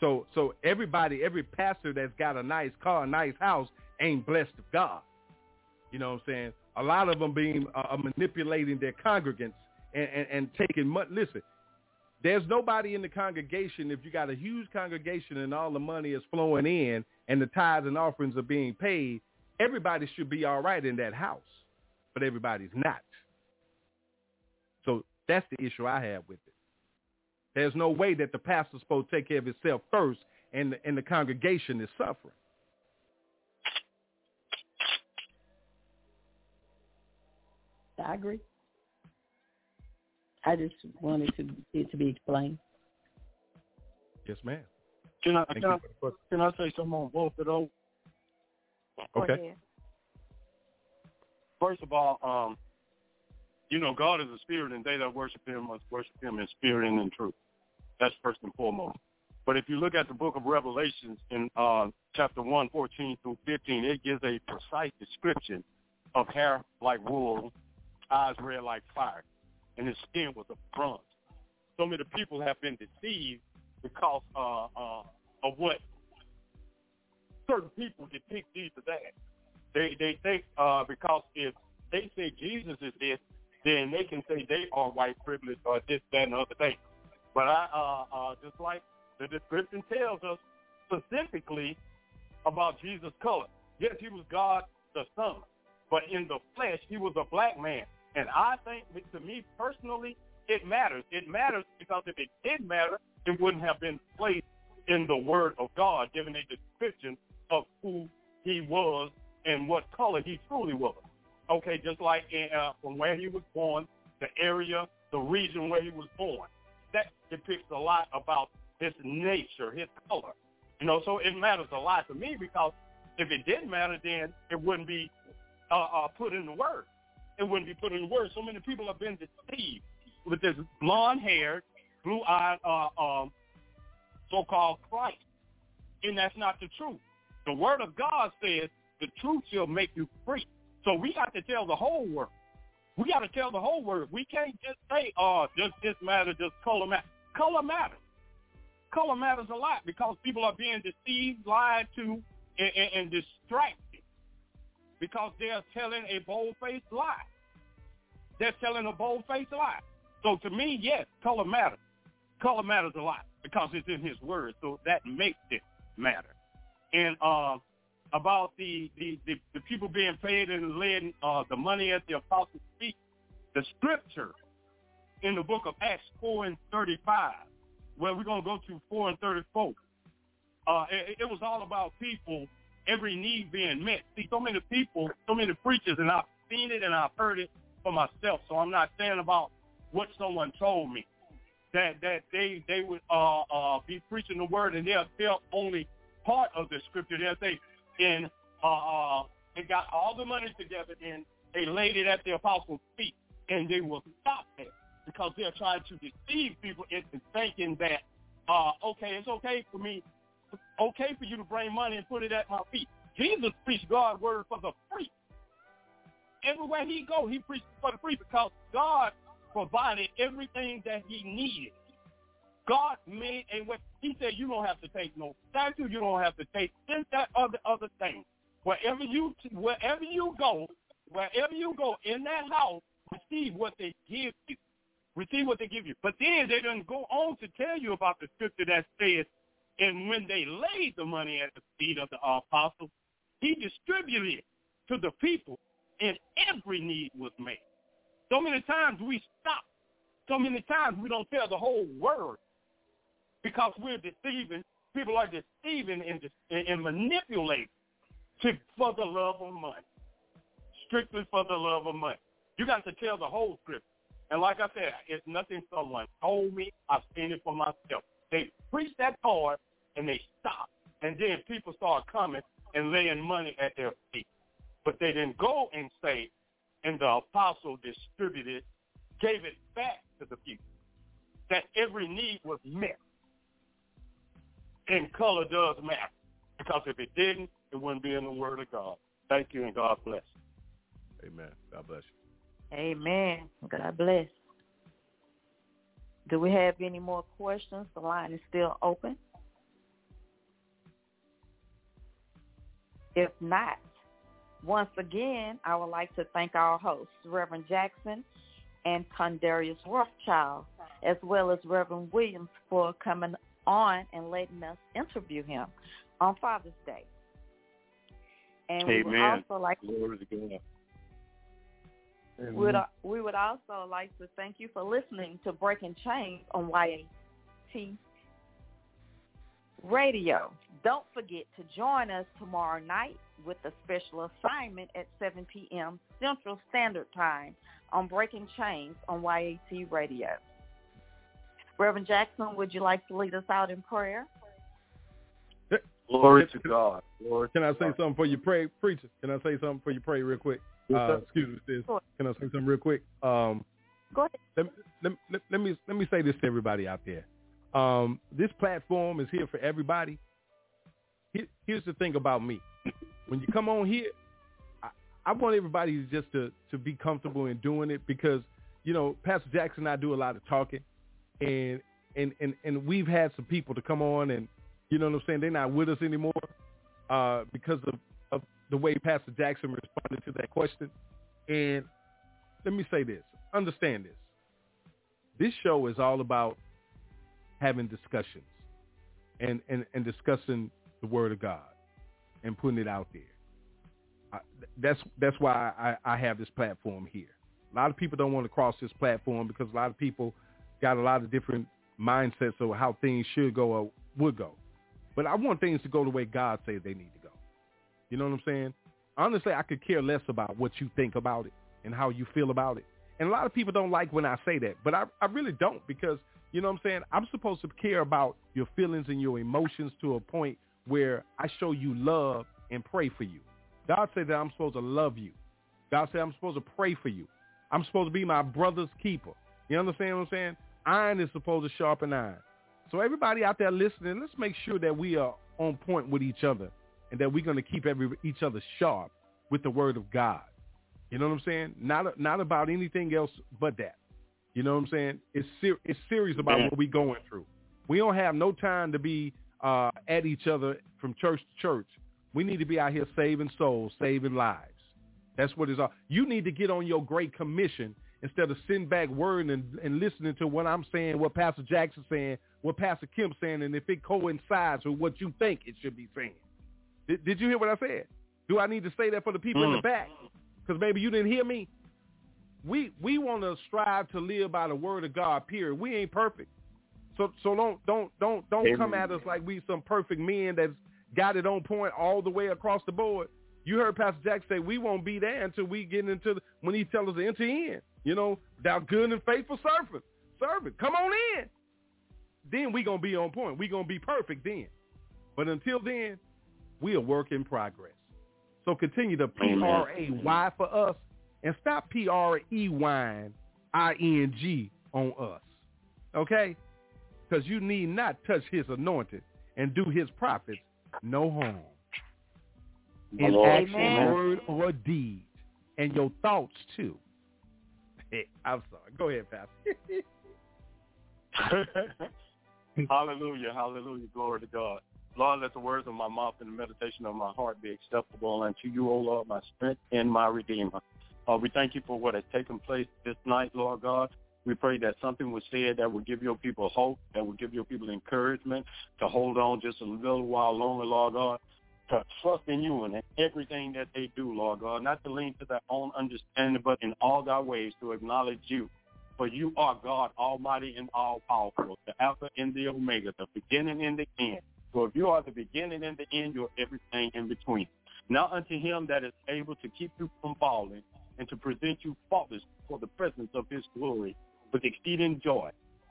So so everybody, every pastor that's got a nice car, a nice house, ain't blessed of God. You know what I'm saying? A lot of them being uh, uh, manipulating their congregants and, and, and taking money. Listen, there's nobody in the congregation if you got a huge congregation and all the money is flowing in and the tithes and offerings are being paid. everybody should be all right in that house, but everybody's not. So that's the issue I have with it. There's no way that the pastor's supposed to take care of himself first and the, and the congregation is suffering. I agree. I just wanted to it to be explained. Yes, ma'am. Can I, Thank can I, you for the question. can I say something on both of those? Okay. First of all, um, you know, God is a spirit, and they that worship him must worship him in spirit and in truth. That's first and foremost. But if you look at the book of Revelations in uh, chapter 1, 14 through 15, it gives a precise description of hair like wool, eyes red like fire, and his skin was a bronze. So many people have been deceived because uh, uh, of what certain people depict Jesus as. They they think uh, because if they say Jesus is this, then they can say they are white privilege or this, that, and other thing. But I uh, uh, just like the description tells us specifically about Jesus' color. Yes, he was God the Son, but in the flesh he was a black man. And I think to me personally, it matters. It matters because if it did matter, it wouldn't have been placed in the Word of God, given a description of who he was and what color he truly was. Okay, just like uh, from where he was born, the area, the region where he was born. That depicts a lot about his nature, his color. You know, so it matters a lot to me because if it didn't matter, then it wouldn't be uh, uh, put in the Word. It wouldn't be put in the Word. So many people have been deceived with this blonde-haired, blue-eyed, uh, um, so-called Christ. And that's not the truth. The Word of God says the truth shall make you free. So we got to tell the whole world. We got to tell the whole world. We can't just say, oh, just this matter, just color matter. Color matters. Color matters a lot because people are being deceived, lied to, and, and, and distracted because they're telling a bold-faced lie. They're telling a bold-faced lie. So to me, yes, color matters. Color matters a lot because it's in his word, so that makes it matter. And uh, about the, the, the, the people being paid and laying uh, the money at the apostles' feet, the scripture in the book of Acts 4 and 35, where we're going to go to 4 and 34, uh, it, it was all about people, every need being met. See, so many people, so many preachers, and I've seen it and I've heard it for myself, so I'm not saying about what someone told me that that they they would uh uh be preaching the word and they'll tell only part of the scripture. They'll say, and uh, uh they got all the money together and they laid it at the apostles' feet, and they will stop there because they're trying to deceive people into thinking that uh okay, it's okay for me, okay for you to bring money and put it at my feet. Jesus preached God's word for the free. Everywhere he go, he preached for the free because God provided everything that he needed. God made a way. He said, you don't have to take no statue. You don't have to take this, that, other, other thing. Wherever you, wherever you go, wherever you go in that house, receive what they give you. Receive what they give you. But then they didn't go on to tell you about the scripture that says, and when they laid the money at the feet of the apostles, he distributed it to the people, and every need was made. So many times we stop. So many times we don't tell the whole word because we're deceiving. People are deceiving and, and manipulating to, for the love of money, strictly for the love of money. You got to tell the whole script. And like I said, it's nothing someone told me. I've seen it for myself. They preach that part and they stop. And then people start coming and laying money at their feet. But they didn't go and say, and the apostle distributed, gave it back to the people. That every need was met. And color does matter. Because if it didn't, it wouldn't be in the Word of God. Thank you and God bless. Amen. God bless you. Amen. God bless. Do we have any more questions? The line is still open. If not, once again, I would like to thank our hosts, Reverend Jackson and Tondarius Rothschild, as well as Reverend Williams for coming on and letting us interview him on Father's Day. And we would also like Glory to God. we would, we would also like to thank you for listening to Breaking Chains on YAT Radio. Don't forget to join us tomorrow night with a special assignment at 7 p.m. Central Standard Time on Breaking Chains on YAT Radio. Reverend Jackson, would you like to lead us out in prayer? Glory to God. Glory Can I to say God. something for you, pray, preacher? Can I say something for you, pray, real quick? Uh, excuse me, sis. Can I say something real quick? Um, Go ahead. let, let, let, let me let me say this to everybody out there. Um, this platform is here for everybody. Here, here's the thing about me: when you come on here, I, I want everybody just to to be comfortable in doing it because you know Pastor Jackson and I do a lot of talking, and and and and we've had some people to come on and you know what I'm saying they're not with us anymore uh, because of of the way Pastor Jackson responded to that question. And let me say this: understand this. This show is all about having discussions and, and, and discussing the Word of God and putting it out there. That's that's why I, I have this platform here. A lot of people don't want to cross this platform because a lot of people got a lot of different mindsets of how things should go or would go. But I want things to go the way God says they need to go. You know what I'm saying? Honestly, I could care less about what you think about it and how you feel about it. And a lot of people don't like when I say that, but I, I really don't because, you know what I'm saying? I'm supposed to care about your feelings and your emotions to a point where I show you love and pray for you. God said that I'm supposed to love you. God said I'm supposed to pray for you. I'm supposed to be my brother's keeper. You understand what I'm saying? Iron is supposed to sharpen iron. So everybody out there listening, let's make sure that we are on point with each other and that we're going to keep every, each other sharp with the word of God. You know what I'm saying? Not not about anything else but that. You know what I'm saying? It's ser- it's serious about what we're going through. We don't have no time to be uh, at each other from church to church. We need to be out here saving souls, saving lives. That's what it's all. You need to get on your great commission instead of sitting back worrying and, and listening to what I'm saying, what Pastor Jackson's saying, what Pastor Kim's saying, and if it coincides with what you think it should be saying. Did, did you hear what I said? Do I need to say that for the people in the Mm. back? Because maybe you didn't hear me. We we want to strive to live by the word of God. Period. We ain't perfect, so so don't don't don't don't come at us like we some perfect men that's got it on point all the way across the board. You heard Pastor Jack say we won't be there until we get into the, when he tells us to enter in. You know, thou good and faithful servant, servant, come on in. Then we gonna be on point. We gonna be perfect then. But until then, we a work in progress. So continue to P R A Y for us and stop P R E Y I N G on us. Okay? Because you need not touch his anointed and do his prophets no harm. In Lord. action, Amen. word, or deed. And your thoughts too. *laughs* Hey, I'm sorry. Go ahead, Pastor. *laughs* hallelujah, hallelujah, glory to God. Lord, let the words of my mouth and the meditation of my heart be acceptable unto you, O Lord, my strength and my redeemer. Uh, we thank you for what has taken place this night, Lord God. We pray that something was said that will give your people hope, that will give your people encouragement to hold on just a little while longer, Lord God, to trust in you and in everything that they do, Lord God, not to lean to their own understanding, but in all thy ways to acknowledge you. For you are God, almighty and all-powerful, the Alpha and the Omega, the beginning and the end. So if you are the beginning and the end, you're everything in between. Now unto him that is able to keep you from falling and to present you faultless for the presence of his glory with exceeding joy.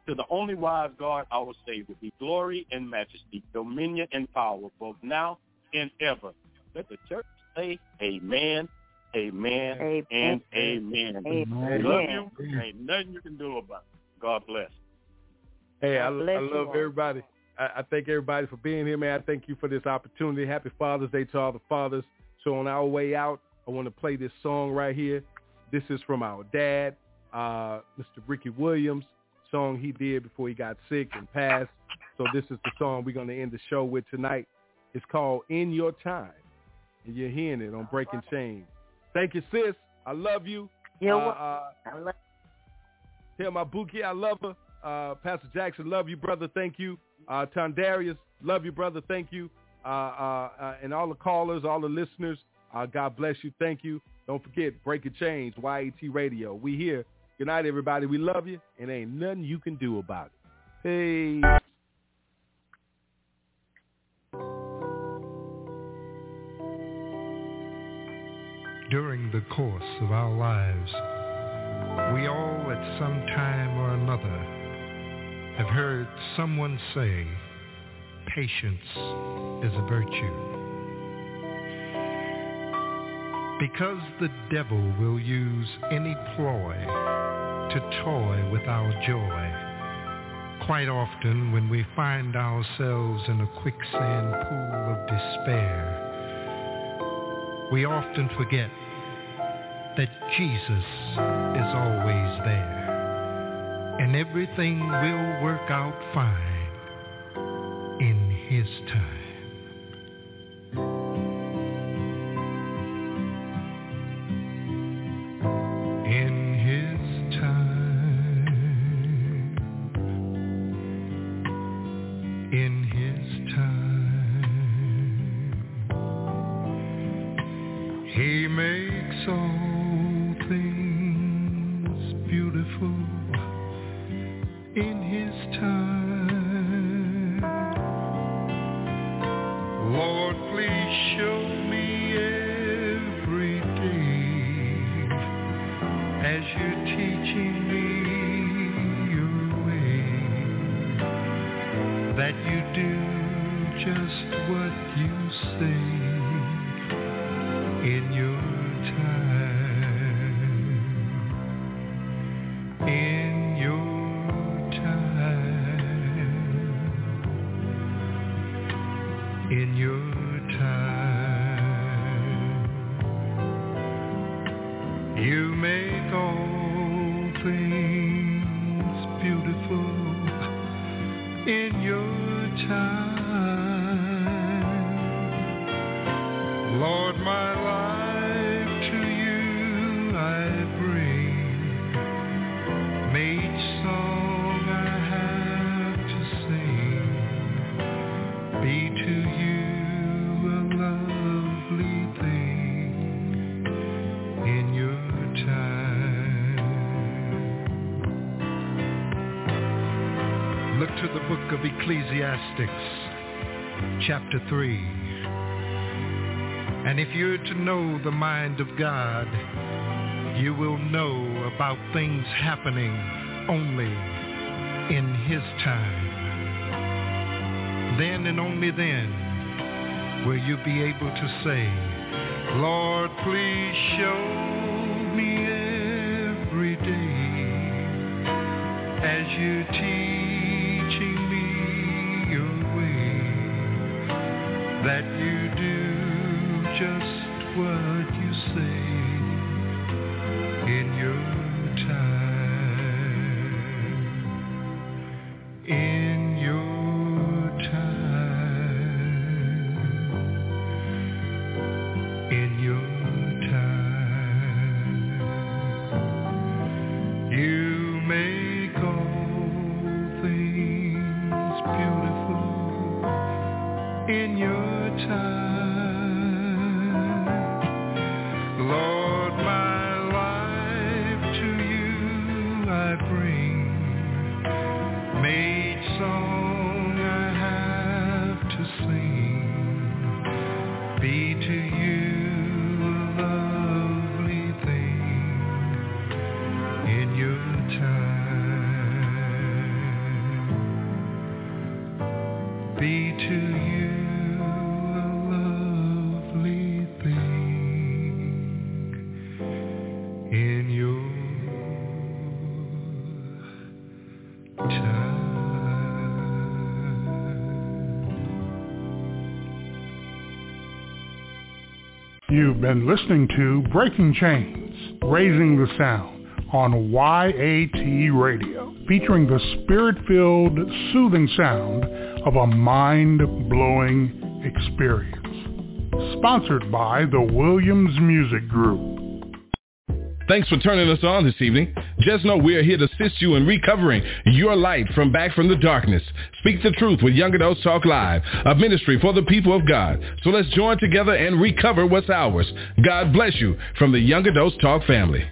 To the only wise God, our Savior, be glory and majesty, dominion and power, both now and ever. Let the church say amen, amen, Amen. and amen. Amen. Love you. Ain't nothing you can do about it. God bless. Hey, I, I bless you love everybody. I, I thank everybody for being here, man. I thank you for this opportunity. Happy Father's Day to all the fathers. So on our way out, I want to play this song right here. This is from our dad, uh, Mr. Ricky Williams, song he did before he got sick and passed. So this is the song we're going to end the show with tonight. It's called In Your Time. And you're hearing it on Breaking Chains. Thank you, sis. I love you. You're Uh, uh, I love- Tell my Buki I love her. Uh, Pastor Jackson, love you, brother. Thank you. Uh, Tondarius, love you, brother. Thank you. Uh, uh, uh, and all the callers, all the listeners, Uh, God bless you. Thank you. Don't forget, Breaking Chains, YAT Radio. We here. Good night, everybody. We love you, and ain't nothing you can do about it. Hey. The course of our lives, we all at some time or another have heard someone say, patience is a virtue. Because the devil will use any ploy to toy with our joy, quite often when we find ourselves in a quicksand pool of despair, we often forget that Jesus is always there and everything will work out fine in his time. Ecclesiastes, chapter 3. And if you're to know the mind of God, you will know about things happening only in his time. Then and only then will you be able to say, Lord, please show me every day as you're teaching been listening to Breaking Chains, Raising the Sound on YAT Radio, featuring the spirit-filled, soothing sound of a mind-blowing experience. Sponsored by the Williams Music Group. Thanks for turning us on this evening. Just know we are here to assist you in recovering your light from back from the darkness. Speak the truth with Young Adults Talk Live, a ministry for the people of God. So let's join together and recover what's ours. God bless you from the Young Adults Talk family.